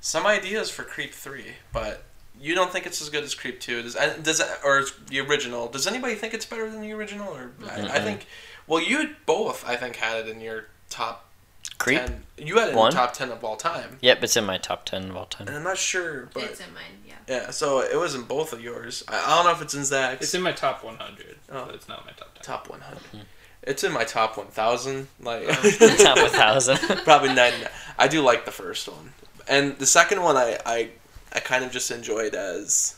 some ideas for Creep Three. But you don't think it's as good as Creep Two? Does does or the original? Does anybody think it's better than the original? Or I, I think well, you both I think had it in your top Creep? ten. You had it in One? your top ten of all time. Yep, it's in my top 10 of all time. And I'm not sure, but it's in mine, yeah. yeah. So it was in both of yours. I, I don't know if it's in Zach's. It's in my top 100. Oh. but it's not my top 10. Top 100. It's in my top 1,000. Like oh. top 1000. probably 99. I do like the first one, and the second one I I, I kind of just enjoyed as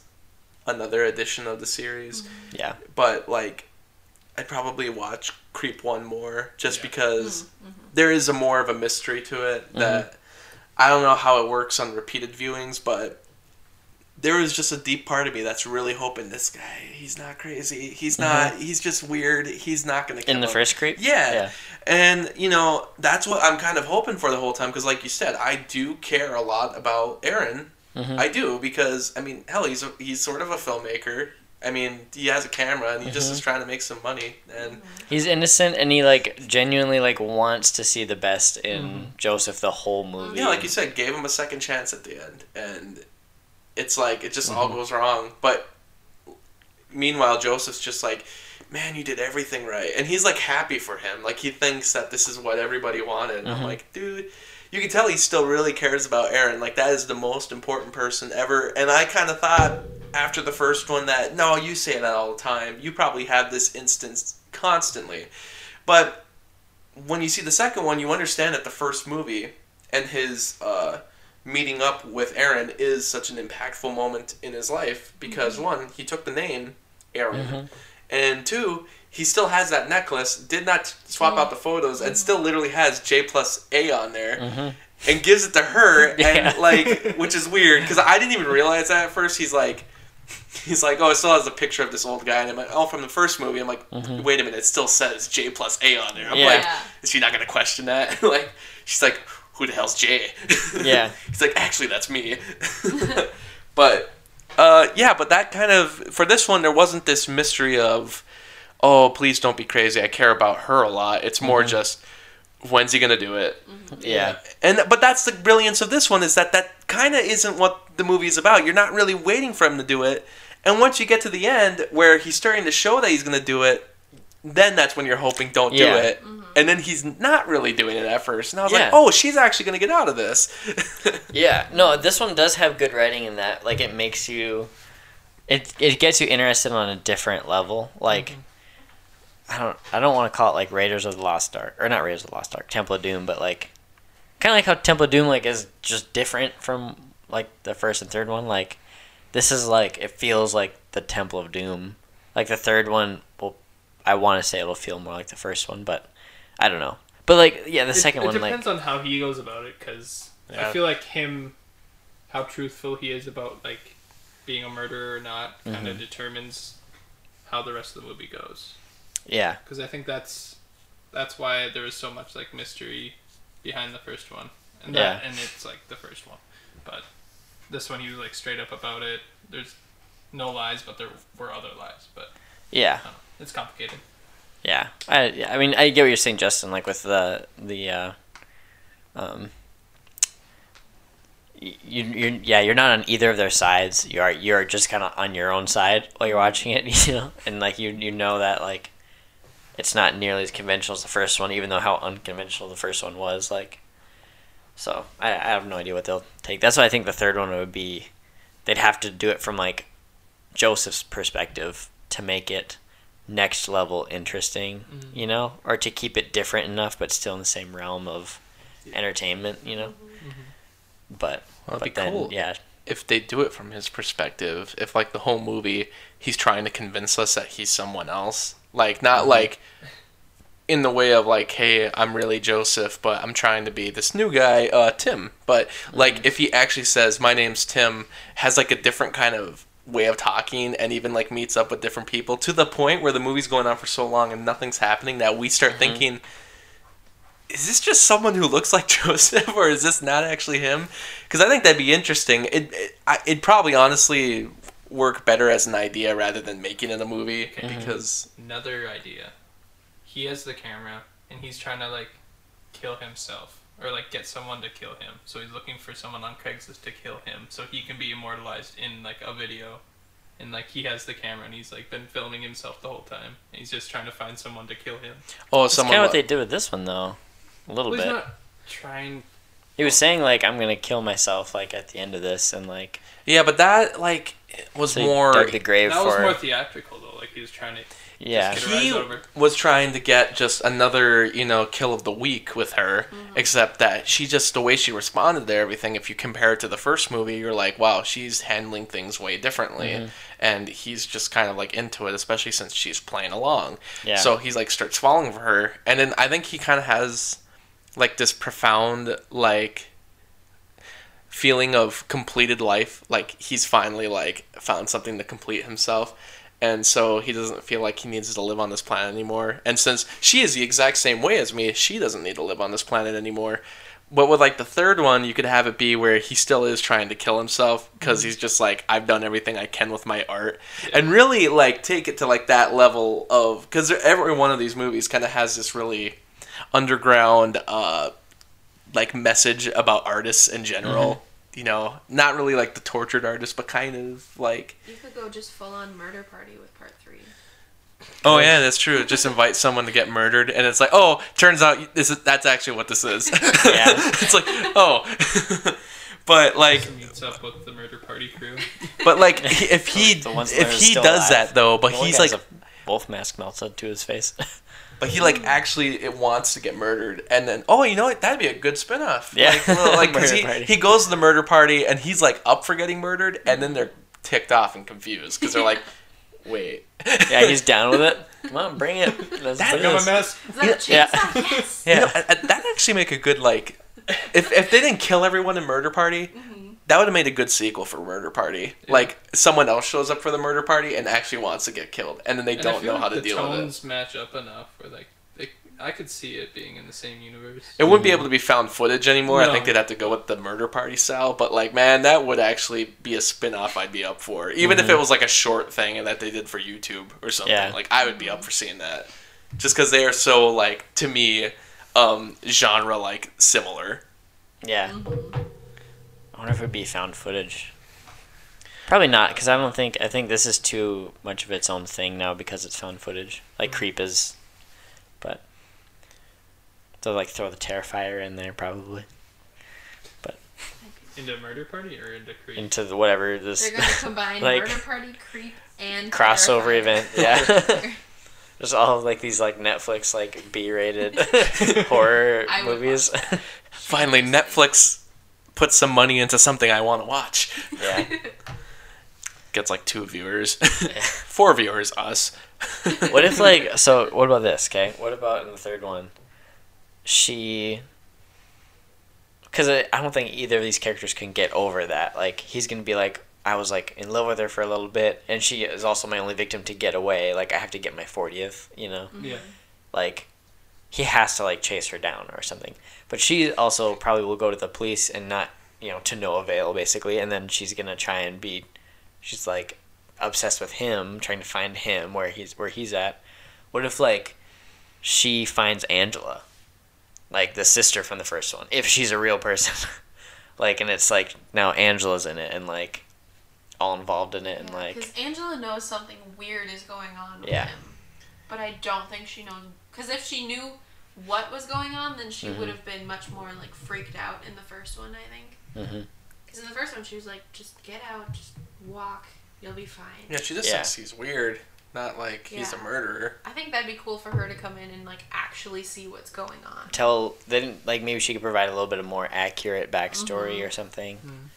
another edition of the series. Mm-hmm. yeah. But like, I'd probably watch Creep one more just Yeah. because mm-hmm. Mm-hmm. there is a more of a mystery to it that I don't know how it works on repeated viewings, but. There is just a deep part of me that's really hoping this guy, he's not crazy. He's not, he's just weird. He's not going to kill In the first Creep? yeah. Yeah. And, you know, that's what I'm kind of hoping for the whole time because, like you said, I do care a lot about Aaron. Mhm. I do because, I mean, hell, he's, a, he's sort of a filmmaker. I mean, he has a camera and he just Mm-hmm. is trying to make some money. And He's innocent and he like genuinely like wants to see the best in Joseph the whole movie. yeah, like you said, gave him a second chance at the end. And it's like, it just Mm-hmm. all goes wrong. But meanwhile, Joseph's just like, man, you did everything right. And he's like happy for him. Like he thinks that this is what everybody wanted. And I'm like, dude, you can tell he still really cares about Aaron. Like that is the most important person ever. And I kind of thought after the first one that, no, you say that all the time. You probably have this instance constantly. But when you see the second one, you understand that the first movie and his uh, meeting up with Aaron is such an impactful moment in his life because one, he took the name Aaron, Mhm. and two, he still has that necklace. Did not swap out the photos, and still literally has J plus A on there, Mhm. and gives it to her, Yeah. and like, which is weird because I didn't even realize that at first. He's like. He's like, oh, it still has a picture of this old guy, and I'm like, oh, from the first movie. I'm like, Mhm. wait a minute, it still says J plus A on there. I'm Yeah. like, is she not gonna question that? like, she's like, who the hell's Jay? Yeah. He's like, actually, that's me. but, uh, yeah, but that kind of for this one, there wasn't this mystery of, oh, please don't be crazy. I care about her a lot. It's more just, when's he gonna do it? Yeah. And but that's the brilliance of this one is that that kind of isn't what the movie's about. You're not really waiting for him to do it. And once you get to the end where he's starting to show that he's going to do it, then that's when you're hoping don't Yeah. do it. Mm-hmm. And then he's not really doing it at first. And I was Yeah. like, "Oh, she's actually going to get out of this." Yeah. No, this one does have good writing in that. Like it makes you it it gets you interested on a different level. Like mm-hmm. I don't I don't want to call it like Raiders of the Lost Ark or not Raiders of the Lost Ark, Temple of Doom, but like kind of like how Temple of Doom like is just different from like the first and third one. Like this is like it feels like the Temple of Doom. Like the third one, well, I want to say it'll feel more like the first one, but I don't know. But like, yeah, the It- second it, one, it depends on how he goes about it because Yeah. I feel like him, how truthful he is about like being a murderer or not, kind Mm-hmm. of determines how the rest of the movie goes. yeah, Because I think that's that's why there is so much like mystery behind the first one, and that Yeah. and it's like the first one, but this one he was like straight up about it. There's no lies, but there were other lies, but yeah, I don't know. It's complicated. yeah. I, I mean, I get what you're saying, Justin. Like with the the, uh, um, you you're yeah, you're not on either of their sides. You are you're just kind of on your own side while you're watching it, you know, and like you you know that like it's not nearly as conventional as the first one, even though how unconventional the first one was. Like, so I I have no idea what they'll take. That's why I think the third one would be, they'd have to do it from like Joseph's perspective to make it next level interesting, mm-hmm. you know, or to keep it different enough but still in the same realm of entertainment, you know. Mm-hmm. But Well, it'd but be then cool. yeah, if they do it from his perspective, if like the whole movie he's trying to convince us that he's someone else, like not mm-hmm. like in the way of like, hey, I'm really Joseph, but I'm trying to be this new guy, uh, Tim. But like if he actually says my name's Tim, has like a different kind of way of talking and even like meets up with different people to the point where the movie's going on for so long and nothing's happening that we start mm-hmm. thinking is this just someone who looks like Joseph, or is this not actually him? Because I think that'd be interesting. It, it it'd probably honestly work better as an idea rather than making it a movie. Mm-hmm. Because Another idea. He has the camera and he's trying to like kill himself or like get someone to kill him. So he's looking for someone on Craigslist to kill him so he can be immortalized in like a video. And like he has the camera and he's like been filming himself the whole time. And he's just trying to find someone to kill him. oh, that's someone kind of li- what they did with this one though, a little Well, he's bit. not trying He was saying like I'm gonna kill myself like at the end of this and like yeah, but that like was so more. dug the grave that for was more theatrical though. Like he was trying to yeah. Just he was trying to get just another, you know, kill of the week with her, mm-hmm. except that she just the way she responded to everything. If you compare it to the first movie, you're like, wow, she's handling things way differently, mm-hmm. and he's just kind of like into it, especially since she's playing along. Yeah. So he's like starts falling for her, and then I think he kind of has like this profound like feeling of completed life. Like he's finally like found something to complete himself and so he doesn't feel like he needs to live on this planet anymore. And since she is the exact same way as me she doesn't need to live on this planet anymore. But with like the third one you could have it be where he still is trying to kill himself because he's just like i've done everything i can with my art. And really like take it to like that level of because every one of these movies kind of has this really underground uh like message about artists in general you know not really like the tortured artist, but kind of like You could go just full on murder party with part three. oh yeah that's true just invite someone to get murdered and it's like oh turns out this is that's actually what this is Yeah. it's like oh but like meets up with the murder party crew. but like if he The ones that if he does alive. that though but The he's like a wolf mask melted to his face. But he like mm. actually it wants to get murdered, and then oh, you know what? That'd be a good spin-off. Yeah. like, well, like 'cause Murder he, party. he goes to the murder party and he's like up for getting murdered, and then they're ticked off and confused because they're like, wait, yeah, he's down with it. Come on, bring it. Let's That- do I got my this. mask. Is that a Yeah. chainsaw? Yes. you know, that that'd actually make a good like, if if they didn't kill everyone in Murder Party. Mm-hmm. That would have made a good sequel for Murder Party. Like someone else shows up for the murder party and actually wants to get killed, and then they And don't feel know how to the deal with it. tones match up enough where like they, I could see it being in the same universe. It wouldn't be able to be found footage anymore. I think they'd have to go with the murder party style. But like, man, that would actually be a spin off I'd be up for. Even if it was like a short thing and that they did for YouTube or something. Yeah. Like I would be up for seeing that. Just because they are so like to me, um, genre like similar. Yeah. I wonder if it'd be found footage. Probably not, because I don't think I think this is too much of its own thing now because it's found footage. Like mm. Creep is, but they'll like throw the Terrifier in there probably But Into murder party or into creep into the, whatever this They're gonna combine Like- murder party, creep, and crossover Terrifier. event. Yeah. There's all like these like Netflix like B-rated horror I movies. Finally, Netflix put some money into something I want to watch. yeah. Gets like two viewers, four viewers, us. What if like so? What about this? Okay. What about in the third one? she because I, I don't think either of these characters can get over that like he's gonna be like i was like in love with her for a little bit and she is also my only victim to get away like i have to get my 40th you know Yeah. like he has to like chase her down or something. But she also probably will go to the police and not you know to no avail basically. And then she's gonna try and be she's like obsessed with him trying to find him where he's where he's at. What if like she finds angela? Like the sister from the first one if she's a real person. Like and it's like now angela's in it and like all involved in it and like because Angela knows something weird is going on with Yeah. him, but I don't think she knows. Because if she knew what was going on, then she Mhm. would have been much more like freaked out in the first one. I think. hmm Because in the first one, she was like, "Just get out, just walk, you'll be fine." Yeah, she just Yeah. thinks he's weird, not like he's a murderer. I think that'd be cool for her to come in and like actually see what's going on. tell then, like maybe she could provide a little bit of more accurate backstory Mhm. or something Then it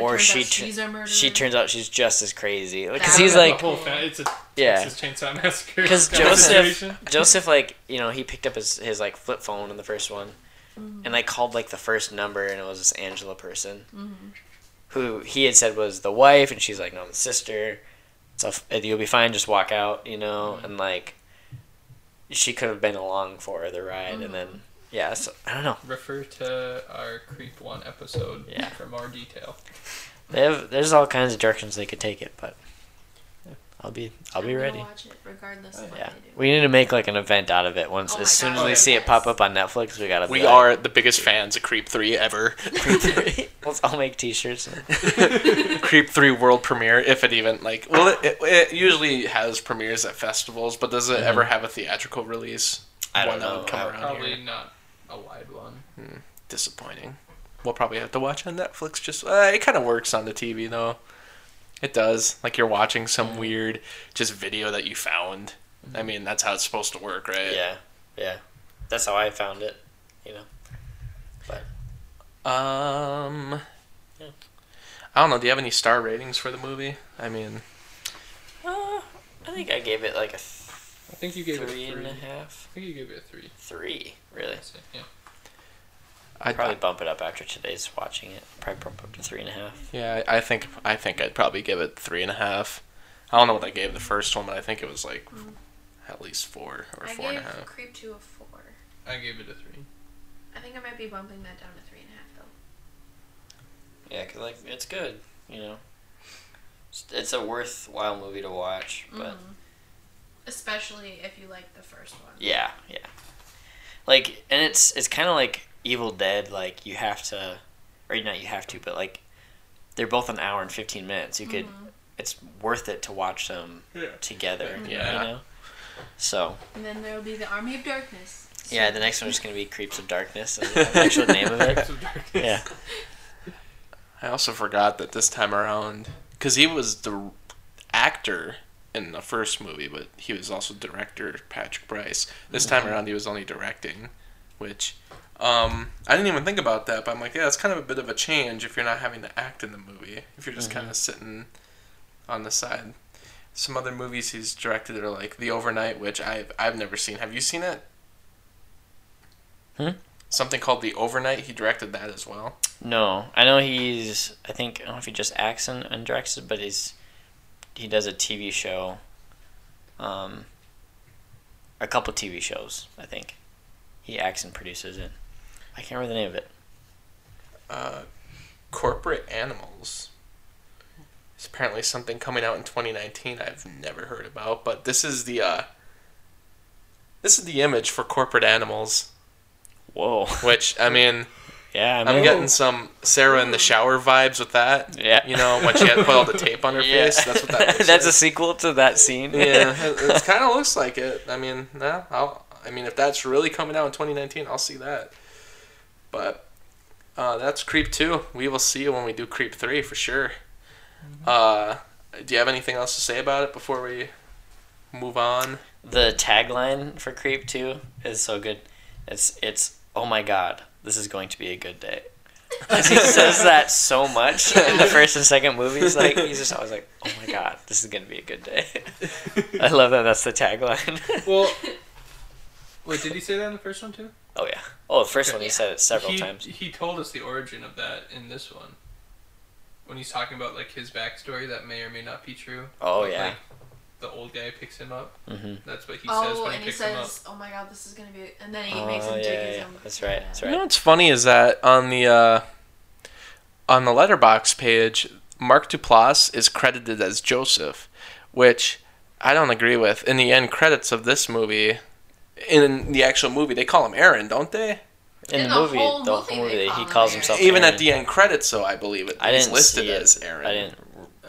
or she tu- she's a murderer. she turns out she's just as crazy because he's like fa- it's a yeah Chainsaw Massacre. because Joseph. Joseph like you know he picked up his his like flip phone in the first one Mm-hmm. and like called like the first number and it was this Angela person Mhm. who he had said was the wife and she's like no the sister so you'll be fine just walk out you know Mm-hmm. and like she could have been along for the ride Mm-hmm. and then yeah so I don't know Refer to our Creep One episode Yeah. for more detail. they have there's all kinds of directions they could take it but I'll be I'll be I'm gonna ready. Watch it regardless of oh, what Yeah, they do. we need to make like an event out of it. Once Oh as my soon as we yes. see it pop up on Netflix, we gotta. We like, are the biggest fans of Creep 3 ever. Creep Three. Let's all make T-shirts. Creep 3 world premiere, if it even, like, well, it, it, it usually has premieres at festivals, but does it mm-hmm. ever have a theatrical release? I don't One know. come around Probably here. not a wide one. Hmm. Disappointing. We'll probably have to watch on Netflix. Just uh, It kind of works on the TV, though. It does. Like, you're watching some weird just video that you found. I mean, that's how it's supposed to work, right? Yeah, yeah. That's how I found it. You know. But um. Yeah. I don't know. Do you have any star ratings for the movie? I mean, Uh, I think I gave it like a I think you gave three it a and three. a half. I think you gave it a three. Three, really. That's it, Yeah. I'd Probably bump it up after today's watching it. Probably bump up to three and a half. Yeah, I I think I think I'd probably give it three and a half. I don't know what I gave the first one, but I think it was like at least four or I four and a gave. Creep 2 a 4. I gave it a three. I think I might be bumping that down to 3.5 though. Yeah, cause like it's good. You know. It's, it's a worthwhile movie to watch, but. Mhm. Especially if you like the first one. Yeah, yeah. Like, and it's it's kind of like Evil Dead. Like you have to, or not you have to, but like they're both an hour and fifteen minutes. You could, mm-hmm. it's worth it to watch them Yeah. together. Mm-hmm. Yeah. You know. So And then there will be the Army of Darkness. yeah, the next one is gonna be Creeps of Darkness. The actual name of it. Types of darkness. Yeah. I also forgot that this time around, because he was the actor in the first movie, but he was also director Patrick Brice. This time around, he was only directing, which um, I didn't even think about that. But I'm like, yeah, it's kind of a bit of a change if you're not having to act in the movie. If you're just kind of sitting on the side. Some other movies he's directed are like The Overnight, which I've I've never seen. Have you seen it? Hmm? Something called The Overnight. He directed that as well. No, I know he's. I think I don't know if he just acts and, and directs it, but he's he does a TV show. Um. A couple TV shows, I think. He acts and produces it. I can't remember the name of it. uh, corporate animals. It's apparently something coming out in 2019 I've never heard about, but this is the uh, this is the image for corporate animals, Whoa. which I mean, Yeah, I'm getting some Sarah in the shower vibes with that. Yeah. You know, when she had put all the tape on her Yeah. face, that's what that looks That's a sequel to that scene. yeah, it, it kind of looks like it. I mean, no, I'll, I mean, if that's really coming out in 2019, I'll see that. But uh, that's Creep 2. We will see when we do Creep 3 for sure. Uh, do you have anything else to say about it before we move on? The tagline for Creep 2 is so good. It's it's oh my god, this is going to be a good day. he says that so much in the first and second movies. Like he's just always like, "Oh my god, this is gonna be a good day." I love that. That's the tagline. Well, Wait, did he say that in the first one too? Oh yeah. Oh, the first Okay. one he said it several he, times. He told us the origin of that in this one. When he's talking about like his backstory that may or may not be true. Oh yeah. like, the old guy picks him up. Mm-hmm. That's what he says oh, when and he he picks him up. says, "Oh my God, this is gonna be," and then he Oh makes him yeah, dig yeah, his yeah. own. That's right. That's right. You know what's funny is that on the uh, on the letterbox page, Mark Duplass is credited as Joseph, which I don't agree with. In the end credits of this movie, in the actual movie, they call him Aaron, don't they? In, In the, the movie, whole the movie whole they movie, call he calls Aaron. himself. Even Aaron. at the end credits, though, I believe it. I it's didn't listed see it. as Aaron. I didn't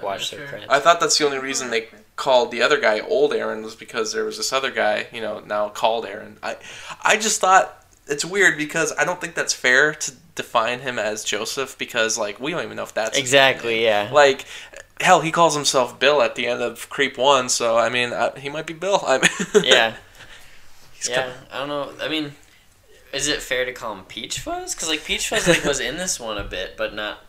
watch not the credits. I thought that's the only reason they called the other guy old Aaron was because there was this other guy, you know, now called Aaron. I I just thought it's weird because I don't think that's fair to define him as Joseph because like we don't even know if that's exactly. Yeah. Like hell, he calls himself Bill at the end of Creep One, so I mean uh, he might be Bill. I mean, yeah. Yeah. kinda- I don't know. I mean, is it fair to call him Peach Fuzz? Because like Peach Fuzz like was in this one a bit, but not.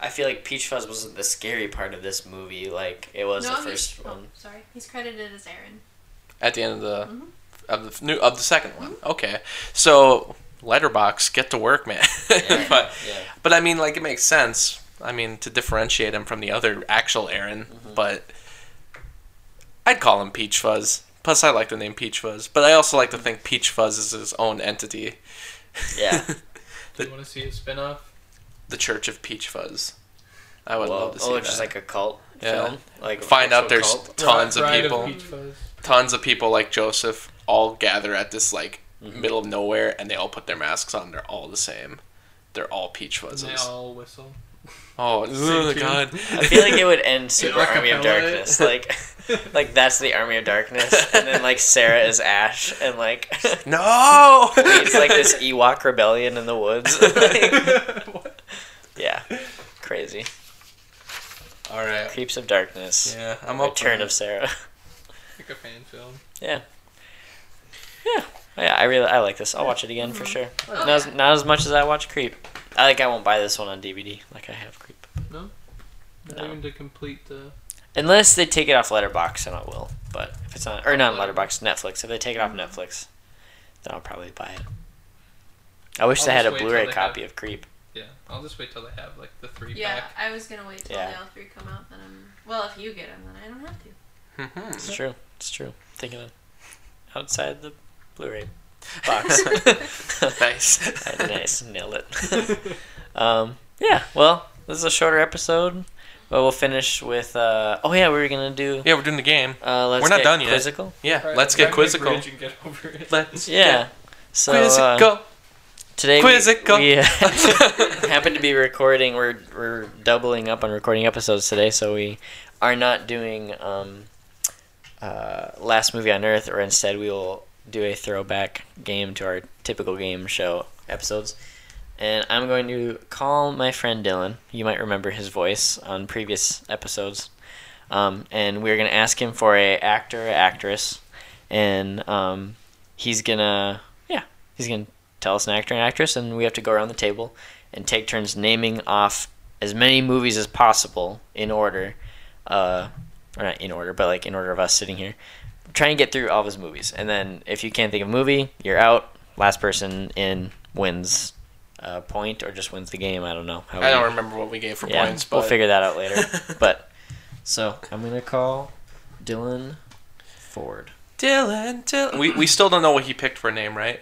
I feel like Peach Fuzz wasn't the scary part of this movie. Like it was no, the he's- first oh, one. sorry, he's credited as Aaron. at the end of the Mhm. of the new of the second one. Okay, so Letterbox, get to work, man. Yeah. but Yeah. But I mean, like, it makes sense. I mean, to differentiate him from the other actual Aaron. Mm-hmm. But I'd call him Peach Fuzz. Plus, I like the name Peach Fuzz. But I also like to think Peach Fuzz is his own entity. Yeah. Do you want to see a spin-off? The Church of Peach Fuzz. I would well, love to see oh, that. it's just like a cult Yeah. film. Like Find out there's cult. tons of people, Peach Fuzz. tons of people like Joseph, all gather at this like Mm-hmm. middle of nowhere, and they all put their masks on. They're all the same. They're all Peach And they Fuzzes. all whistle. Oh, Same ugh, tune. God! I feel like it would end Super Like a Army of. Darkness. Like, like that's the Army of Darkness, and then like Sarah is Ash, and like no. it's like this Ewok rebellion in the woods. Like, yeah, crazy. all right. Creeps of Darkness. Yeah, I'm up. Return of Sarah. like a fan film. Yeah. Yeah. Oh, yeah, I really I like this. I'll watch it again for mm-hmm. sure. Oh, Not as, not as much as I watch Creep. I like I won't buy this one on DVD like I have Creep. No. Not No. even to complete the. Unless they take it off Letterbox, then I will. But if it's on or not Letterbox, Netflix. If they take it off mm-hmm. Netflix, then I'll probably buy it. I wish I'll they had a just wait till Blu-ray copy have- of Creep. Yeah, I'll just wait till they have like the three Yeah, pack. I was gonna wait till Yeah. the all three come out. Then I'm well. If you get them, then I don't have to. Mhm. It's true. It's true. Thinking of outside the Blu-ray box. nice. nice, nailed it. um, yeah. Well, this is a shorter episode, but we'll finish with. Uh, oh yeah, we were gonna do. Yeah, we're doing the game. Uh, let's We're not get done yet. Quizzical. Yeah, Right, let's get ride my quizzical. bridge and get over it. Let's Yeah. So get uh, quizzical. Today Quizzical. we, we uh, happen to be recording. We're we're doubling up on recording episodes today, so we are not doing um, uh, last movie on Earth, or instead we will do a throwback game to our typical game show episodes. And I'm going to call my friend Dylan. You might remember his voice on previous episodes. Um, and we're gonna ask him for a actor or actress, and um, he's gonna yeah he's gonna tell us an actor and actress, and we have to go around the table and take turns naming off as many movies as possible in order, uh, or not in order, but like in order of us sitting here. Try and get through all of his movies, and then if you can't think of a movie, you're out. Last person in wins a point or just wins the game. I don't know. How I don't we- remember what we gave for yeah, points, but we'll figure that out later. but so I'm gonna call Dylan Ford. Dylan, Dylan. We, we still don't know what he picked for a name, right?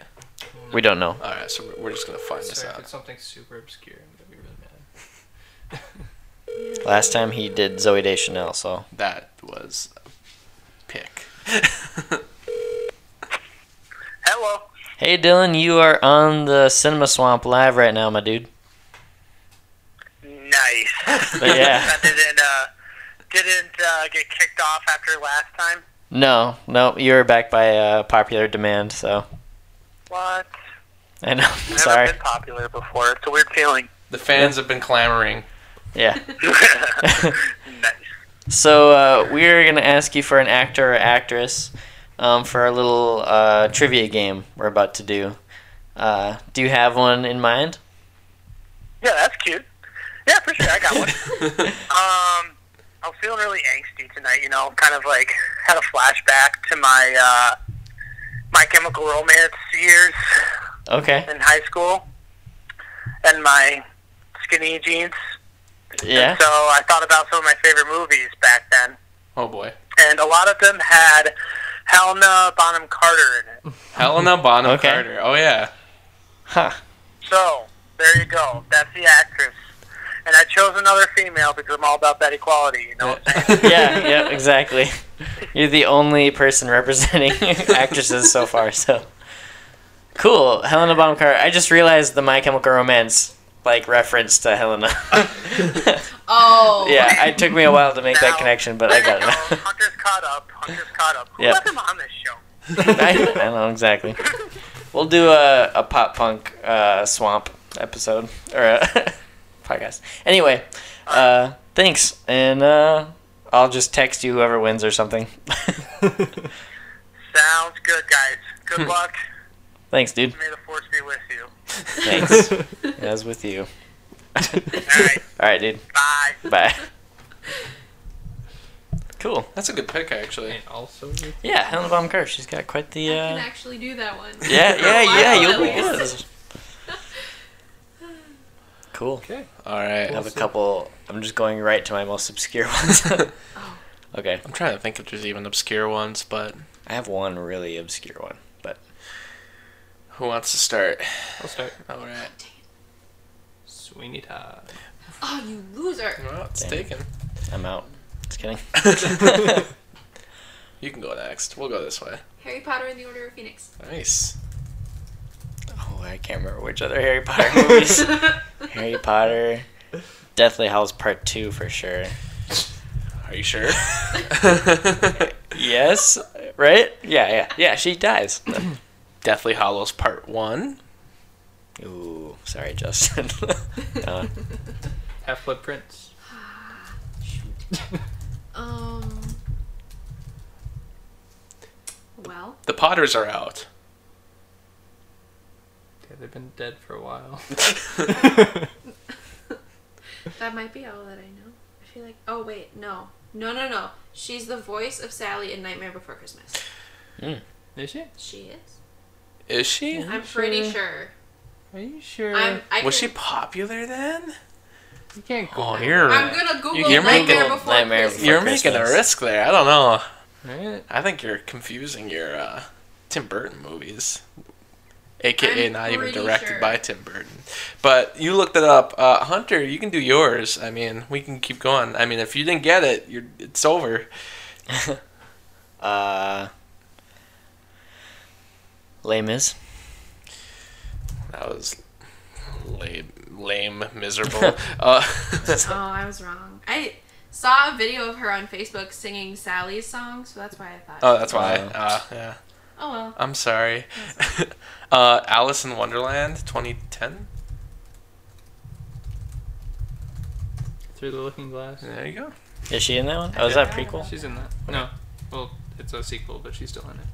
We don't know. All right, so we're, we're just gonna find this Sorry, if out. it's something super obscure, I'm gonna be really mad. Last time he did Zooey Deschanel, so That was a pick. Hello. hey Dylan, you are on the Cinema Swamp live right now, my dude. Nice. But yeah, that didn't uh, didn't uh, get kicked off after last time. no, no, you're back by uh, popular demand, so What? I know. Never Sorry. been popular before. It's a weird feeling. The fans have been clamoring. Yeah. nice. So uh, we're gonna ask you for an actor or actress um, for our little uh, trivia game we're about to do. Uh, do you have one in mind? Yeah, that's cute. Yeah, for sure. I got one. um, I was feeling really angsty tonight. You know, kind of like had a flashback to my uh, My Chemical Romance years Okay. in high school, and my skinny jeans. Yeah. So I thought about some of my favorite movies back then, Oh boy. and a lot of them had Helena Bonham Carter in it. Helena Bonham Okay. Carter. Oh yeah. Huh. So there you go. That's the actress. And I chose another female because I'm all about that equality. You know what I'm? Yeah. Yeah. Exactly. You're the only person representing actresses so far. So cool. Helena Bonham Carter. I just realized the My Chemical Romance like reference to Helena. Oh. yeah. It took me a while to make that connection, but I got there you it. go. Hunter's caught up. Hunter's caught up. Who Yep. let him on this show? I, I know exactly. We'll do a, a pop punk uh, swamp episode or a podcast. Anyway, uh, thanks, and uh, I'll just text you whoever wins or something. Sounds good, guys. Hmm. Good luck. thanks, dude. May the force be with you. Thanks. As with you. All right. All right, dude. Bye. Bye. Cool. That's a good pick actually. And also, Yeah, Helen Baum Carter. She's got quite the. I can Uh, actually do that one. yeah, yeah, yeah. You'll be good. Least. Cool. All I have a couple. I'm just going right to my most obscure ones. okay. I'm trying to think if there's even obscure ones, but I have one really obscure one, but who wants to start? I'll start. All right. Sweeney Todd. Oh, you loser. Well, it's Dang. taken. I'm out. Just kidding. You can go next. We'll go this way. Harry Potter and the Order of Phoenix. Nice. Oh, I can't remember which other Harry Potter movies. Harry Potter, Deathly Hallows Part Two for sure. Are you sure? Yes, right? Yeah, yeah, yeah. She dies. Deathly Hallows Part One. Ooh, sorry, Justin. uh, Half Blood Prince. Um. Well, The Potters are out. Yeah, they've been dead for a while. that might be all that I know. I feel like. Oh wait, no, no, no, no. She's the voice of Sally in Nightmare Before Christmas. Is she? She is. Is she? I'm pretty sure. Are you sure? I'm. I Was she popular then? you can't go. Oh, there. you're I'm gonna Google You're making Nightmare Before Nightmare Christmas. Before you're making a risk there. I don't know. Right? I think you're confusing your uh, Tim Burton movies, aka I'm not even directed sure. by Tim Burton. But you looked it up, uh, Hunter. You can do yours. I mean, we can keep going. I mean, if you didn't get it, you're it's over. uh, Les Mis. That was lame, lame, miserable. uh, Oh, I was wrong. I saw a video of her on Facebook singing Sally's song, so that's why I thought. oh, that's why. Uh, yeah. Oh well. I'm sorry. uh, Alice in Wonderland, 2010. Through the Looking Glass. There you go. Is she in that one? Oh, is that a prequel? She's in that. No. Well, it's a sequel, but she's still in it.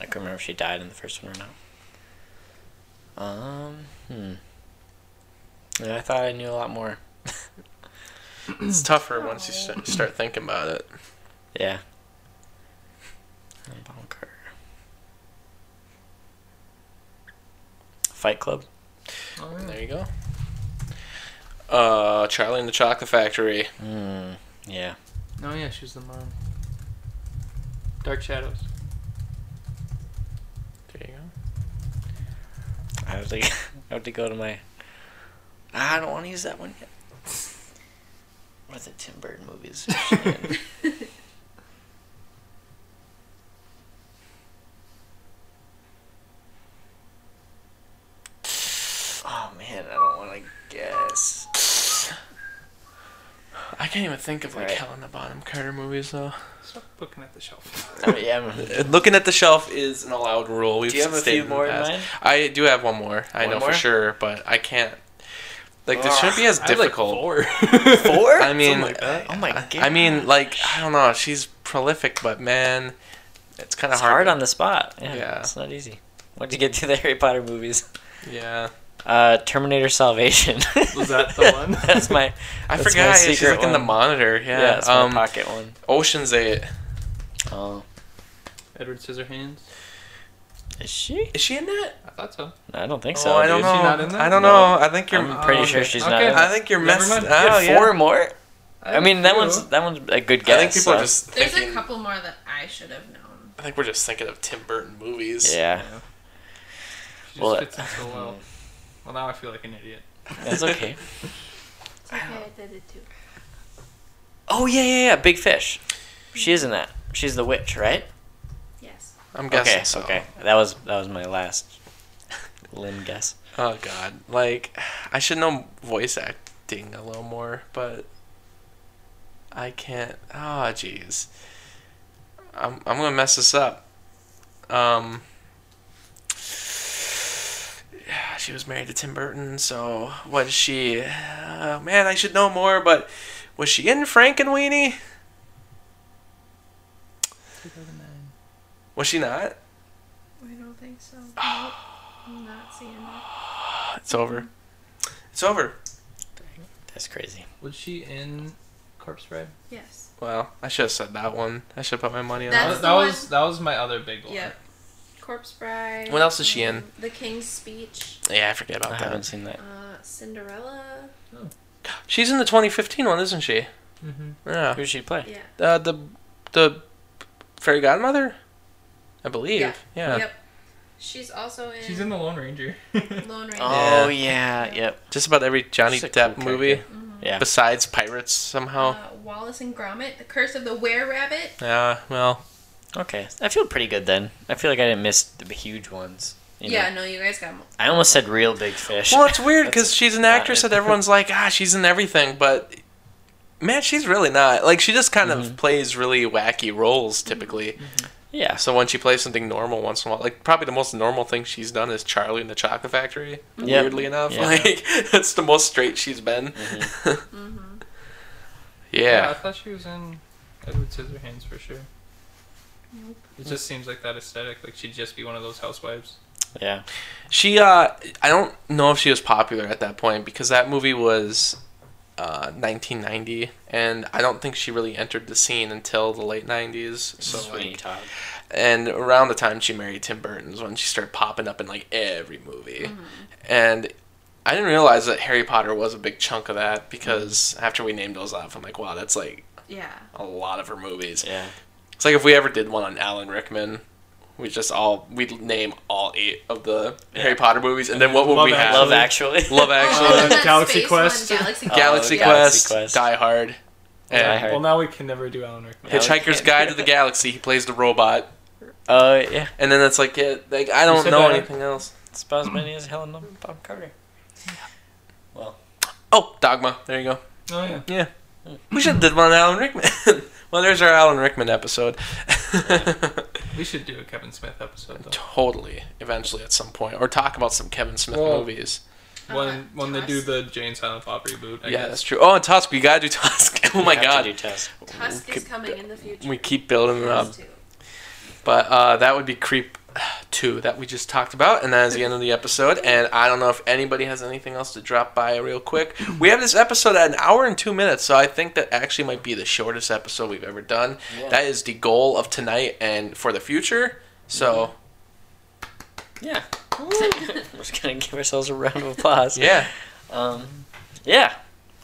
I can't remember if she died in the first one or not. Um, hmm. Yeah, I thought I knew a lot more. It's tougher once you st- start thinking about it. Yeah. Fight Club. Oh, yeah. There you go. Uh, Charlie and the Chocolate Factory. Hmm. Yeah. Oh yeah, she's the mom. Dark Shadows. There you go. I have to. I have to go to my. Ah, I don't want to use that one yet. What the Tim Burton movies? is she in? oh man, I don't want to guess. I can't even think of like Right. Helena Bonham Carter movies though. Stop looking at the shelf. Oh, yeah, I'm- Uh, Looking at the shelf is an allowed rule. We've Do you have a few in more in past. mind? I do have one more. I One know more? for sure, but I can't. Like this shouldn't be as I like, difficult. four. Four? I mean, like that. oh my god. I mean, like I don't know. She's prolific, but man, it's kind of hard. hard on the spot. Yeah, Yeah. it's not easy. What'd you get to the Harry Potter movies? Yeah, Uh, Terminator Salvation. Was that the one? that's my. I That's my forgot. Yeah, she's secret like in the monitor. Yeah, Yeah. that's um, my pocket one. Ocean's Eight. Oh, Edward Scissorhands. Is she? Is she in that? I thought so. I don't think Oh, so. I don't dude. know. Is she not in that? I don't No. know. I think you're. I'm pretty Oh, sure okay. she's Okay. not. in I think you're messed. mind. Oh Yeah, yeah. four more. I I mean, that do. one's that one's a good guess. I think people so- are just There's thinking. a couple more that I should have known. I think we're just thinking of Tim Burton movies. Yeah, She just Well, fits in so well. Well, now I feel like an idiot. that's okay. It's okay, I did it too. Oh yeah, yeah, yeah. Big Fish. She is in that. She's the witch, right? Yes. I'm guessing okay, so. okay. That was that was my last Lynn guess. Oh god, like I should know voice acting a little more, but I can't. Oh jeez, I'm I'm gonna mess this up. Um, yeah, she was married to Tim Burton, so was she? Uh, man, I should know more, but was she in Frankenweenie? Was she not? I don't think so. Nope. I'm not seeing it. It's over. It's over. That's crazy. Was she in Corpse Bride? Yes. Well, I should have said that one. I should have put my money on That's that. that, the that one- was that was my other big one. Yep. Corpse Bride. What else is she in? um, The King's Speech. Yeah, I forget about that. I haven't seen that. Uh, Cinderella. She's in the 2015 one, isn't she? Mm-hmm. Yeah. Who did she play? Yeah. Uh, the the fairy godmother, I believe. Yeah. Yeah. Yep. She's also in. She's in the Lone Ranger. Lone Ranger. Oh Yeah. yeah, yep. Just about every Johnny She's a cool Depp movie, character. Yeah. besides Pirates somehow. Uh, Wallace and Gromit, The Curse of the Were Rabbit. Yeah. Well. Okay, I feel pretty good then. I feel like I didn't miss the huge ones. you know? Yeah, no, you guys got. Mo- I almost said real big fish. Well, it's weird because she's an actress it. that everyone's like, ah, she's in everything, but man, she's really not. Like, she just kind Mm-hmm. of plays really wacky roles typically. yeah. So when she plays something normal once in a while, like probably the most normal thing she's done is Charlie in the Chocolate Factory. Yep. Weirdly enough, Yeah. like that's the most straight she's been. Mm-hmm. I yeah, I thought she was in Edward Scissorhands for sure. It just seems like that aesthetic. Like she'd just be one of those housewives. Yeah. she. Uh, I don't know if she was popular at that point because that movie was. Uh, 1990, and I don't think she really entered the scene until the late 90s. So Sweeney like, Todd. and around the time she married Tim Burton's when she started popping up in like every movie. And I didn't realize that Harry Potter was a big chunk of that because after we named those off, I'm like, wow, that's like yeah. a lot of her movies. Yeah. It's like if we ever did one on Alan Rickman, we just all we'd name all eight of the Harry Potter movies, and then what would Love we have? Love Actually. Love Oh, Actually, and that Galaxy space Quest. One, Galaxy Oh, Quest. Galaxy. Quest, Galaxy Quest. Die Hard, Die Hard. Well, now we can never do Alan Rickman. Yeah. Hitchhiker's Guide to the Galaxy. He plays the robot, Oh yeah. and then it's like, yeah, like I don't know that? anything else. It's about as many as Helena Bonham Carter. Well. Oh, Dogma. There you go. Oh yeah. Yeah. We should have did one on Alan Rickman. well, there's our Alan Rickman episode. We should do a Kevin Smith episode though. totally, eventually at some point, or talk about some Kevin Smith Well, movies. When Uh, when they do the Jay and Silent Bob reboot. I yeah, guess. that's true. Oh, and Tusk. We gotta do Tusk. oh my We have to god. do Tusk. Tusk we is could- coming in the future. We keep building it up. Has. But uh, that would be Creep 2 that we just talked about, and that is the end of the episode. And I don't know if anybody has anything else to drop by real quick. We have this episode at an hour and two minutes, so I think that actually might be the shortest episode we've ever done. Yeah. That is the goal of tonight and for the future. So, Yeah. We're just gonna give ourselves a round of applause. yeah. Um, yeah.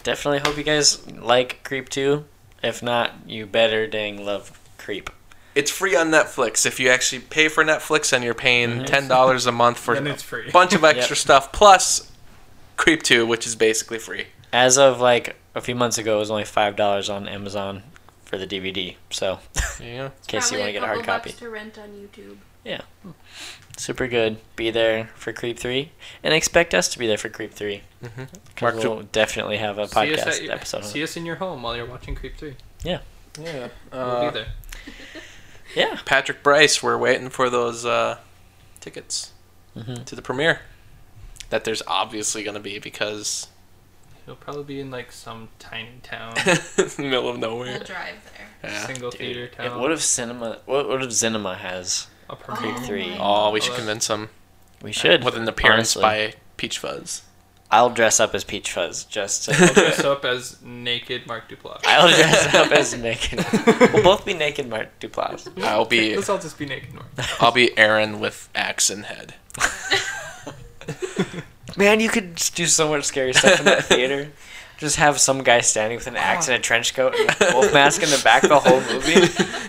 Definitely hope you guys like Creep 2. If not, you better dang love Creep. It's free on Netflix. If you actually pay for Netflix and you're paying Mhm. $10 a month for Then a it's free. bunch of extra Yep. stuff, plus Creep 2, which is basically free. As of like a few months ago, it was only five dollars on Amazon for the DVD. So, Yeah. in case you want to get a hard copy, bucks to rent on YouTube. Yeah, super good. Be there for Creep Three, and expect us to be there for Creep Three. Mhm. Because Mark we'll definitely have a See us, podcast at your- episode. on see us in your home while you're watching Creep 3. Yeah. Yeah. We'll Uh, be there. it. Yeah. Patrick Brice, we're waiting for those uh, tickets hmm to the premiere. That there's obviously going to be because He'll probably be in like some tiny town, in the middle of We'll nowhere. drive there. Yeah. single theater Dude, if- town. what if cinema? What, what if Cinema has? a premiere. Oh Three? Oh, we should that's- convince him We should with an appearance honestly. by Peach Fuzz. I'll dress up as Peach Fuzz just to. Dress up as naked Mark Duplass. I'll dress up as naked. We'll both be naked Mark Duplass. I'll be Let's all just be naked Mark. I'll be Aaron with axe and head. Man, you could just do so much scary stuff in that theater. Just have some guy standing with an axe and a trench coat and a wolf mask in the back the whole movie,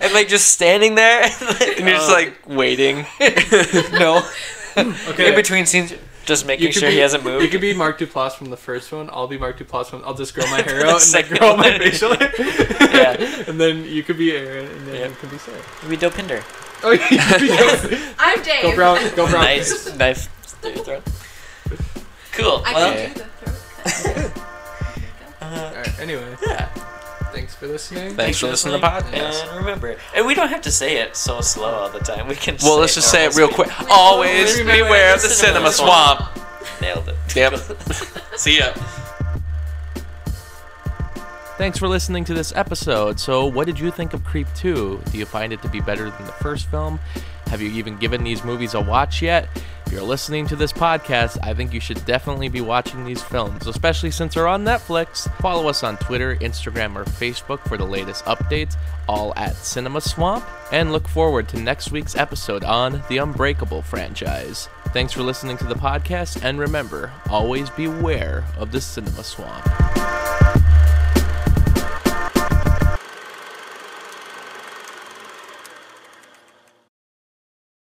and like just standing there. And you're just like waiting. no, Okay. in between scenes, just making You sure be, he hasn't moved. You could be Mark Duplass from the first one. I'll be Mark Duplass from. I'll just grow my hair out and like Second grow my facial hair. Yeah. And then you could be Aaron, and then Yep. you could be Sarah. Maybe Dopinder. Oh, you could be Joseph. I'm Dave. Go brown. Go brown. Nice knife through your throat. Cool. I Well, can do the throat cut. uh, Alright, anyway, yeah. Thanks for listening. Thanks for listening to the podcast. And remember, and we don't have to say it so slow all the time. We can. Well, say let's just say it real speed. quick. Always beware of the cinema swamp. Nailed it. Yep. See ya. Thanks for listening to this episode. So, what did you think of Creep 2? Do you find it to be better than the first film? Have you even given these movies a watch yet? If you're listening to this podcast, I think you should definitely be watching these films, especially since they're on Netflix. Follow us on Twitter, Instagram, or Facebook for the latest updates, all at Cinema Swamp, and look forward to next week's episode on the Unbreakable franchise. Thanks for listening to the podcast, and remember, always beware of the Cinema Swamp.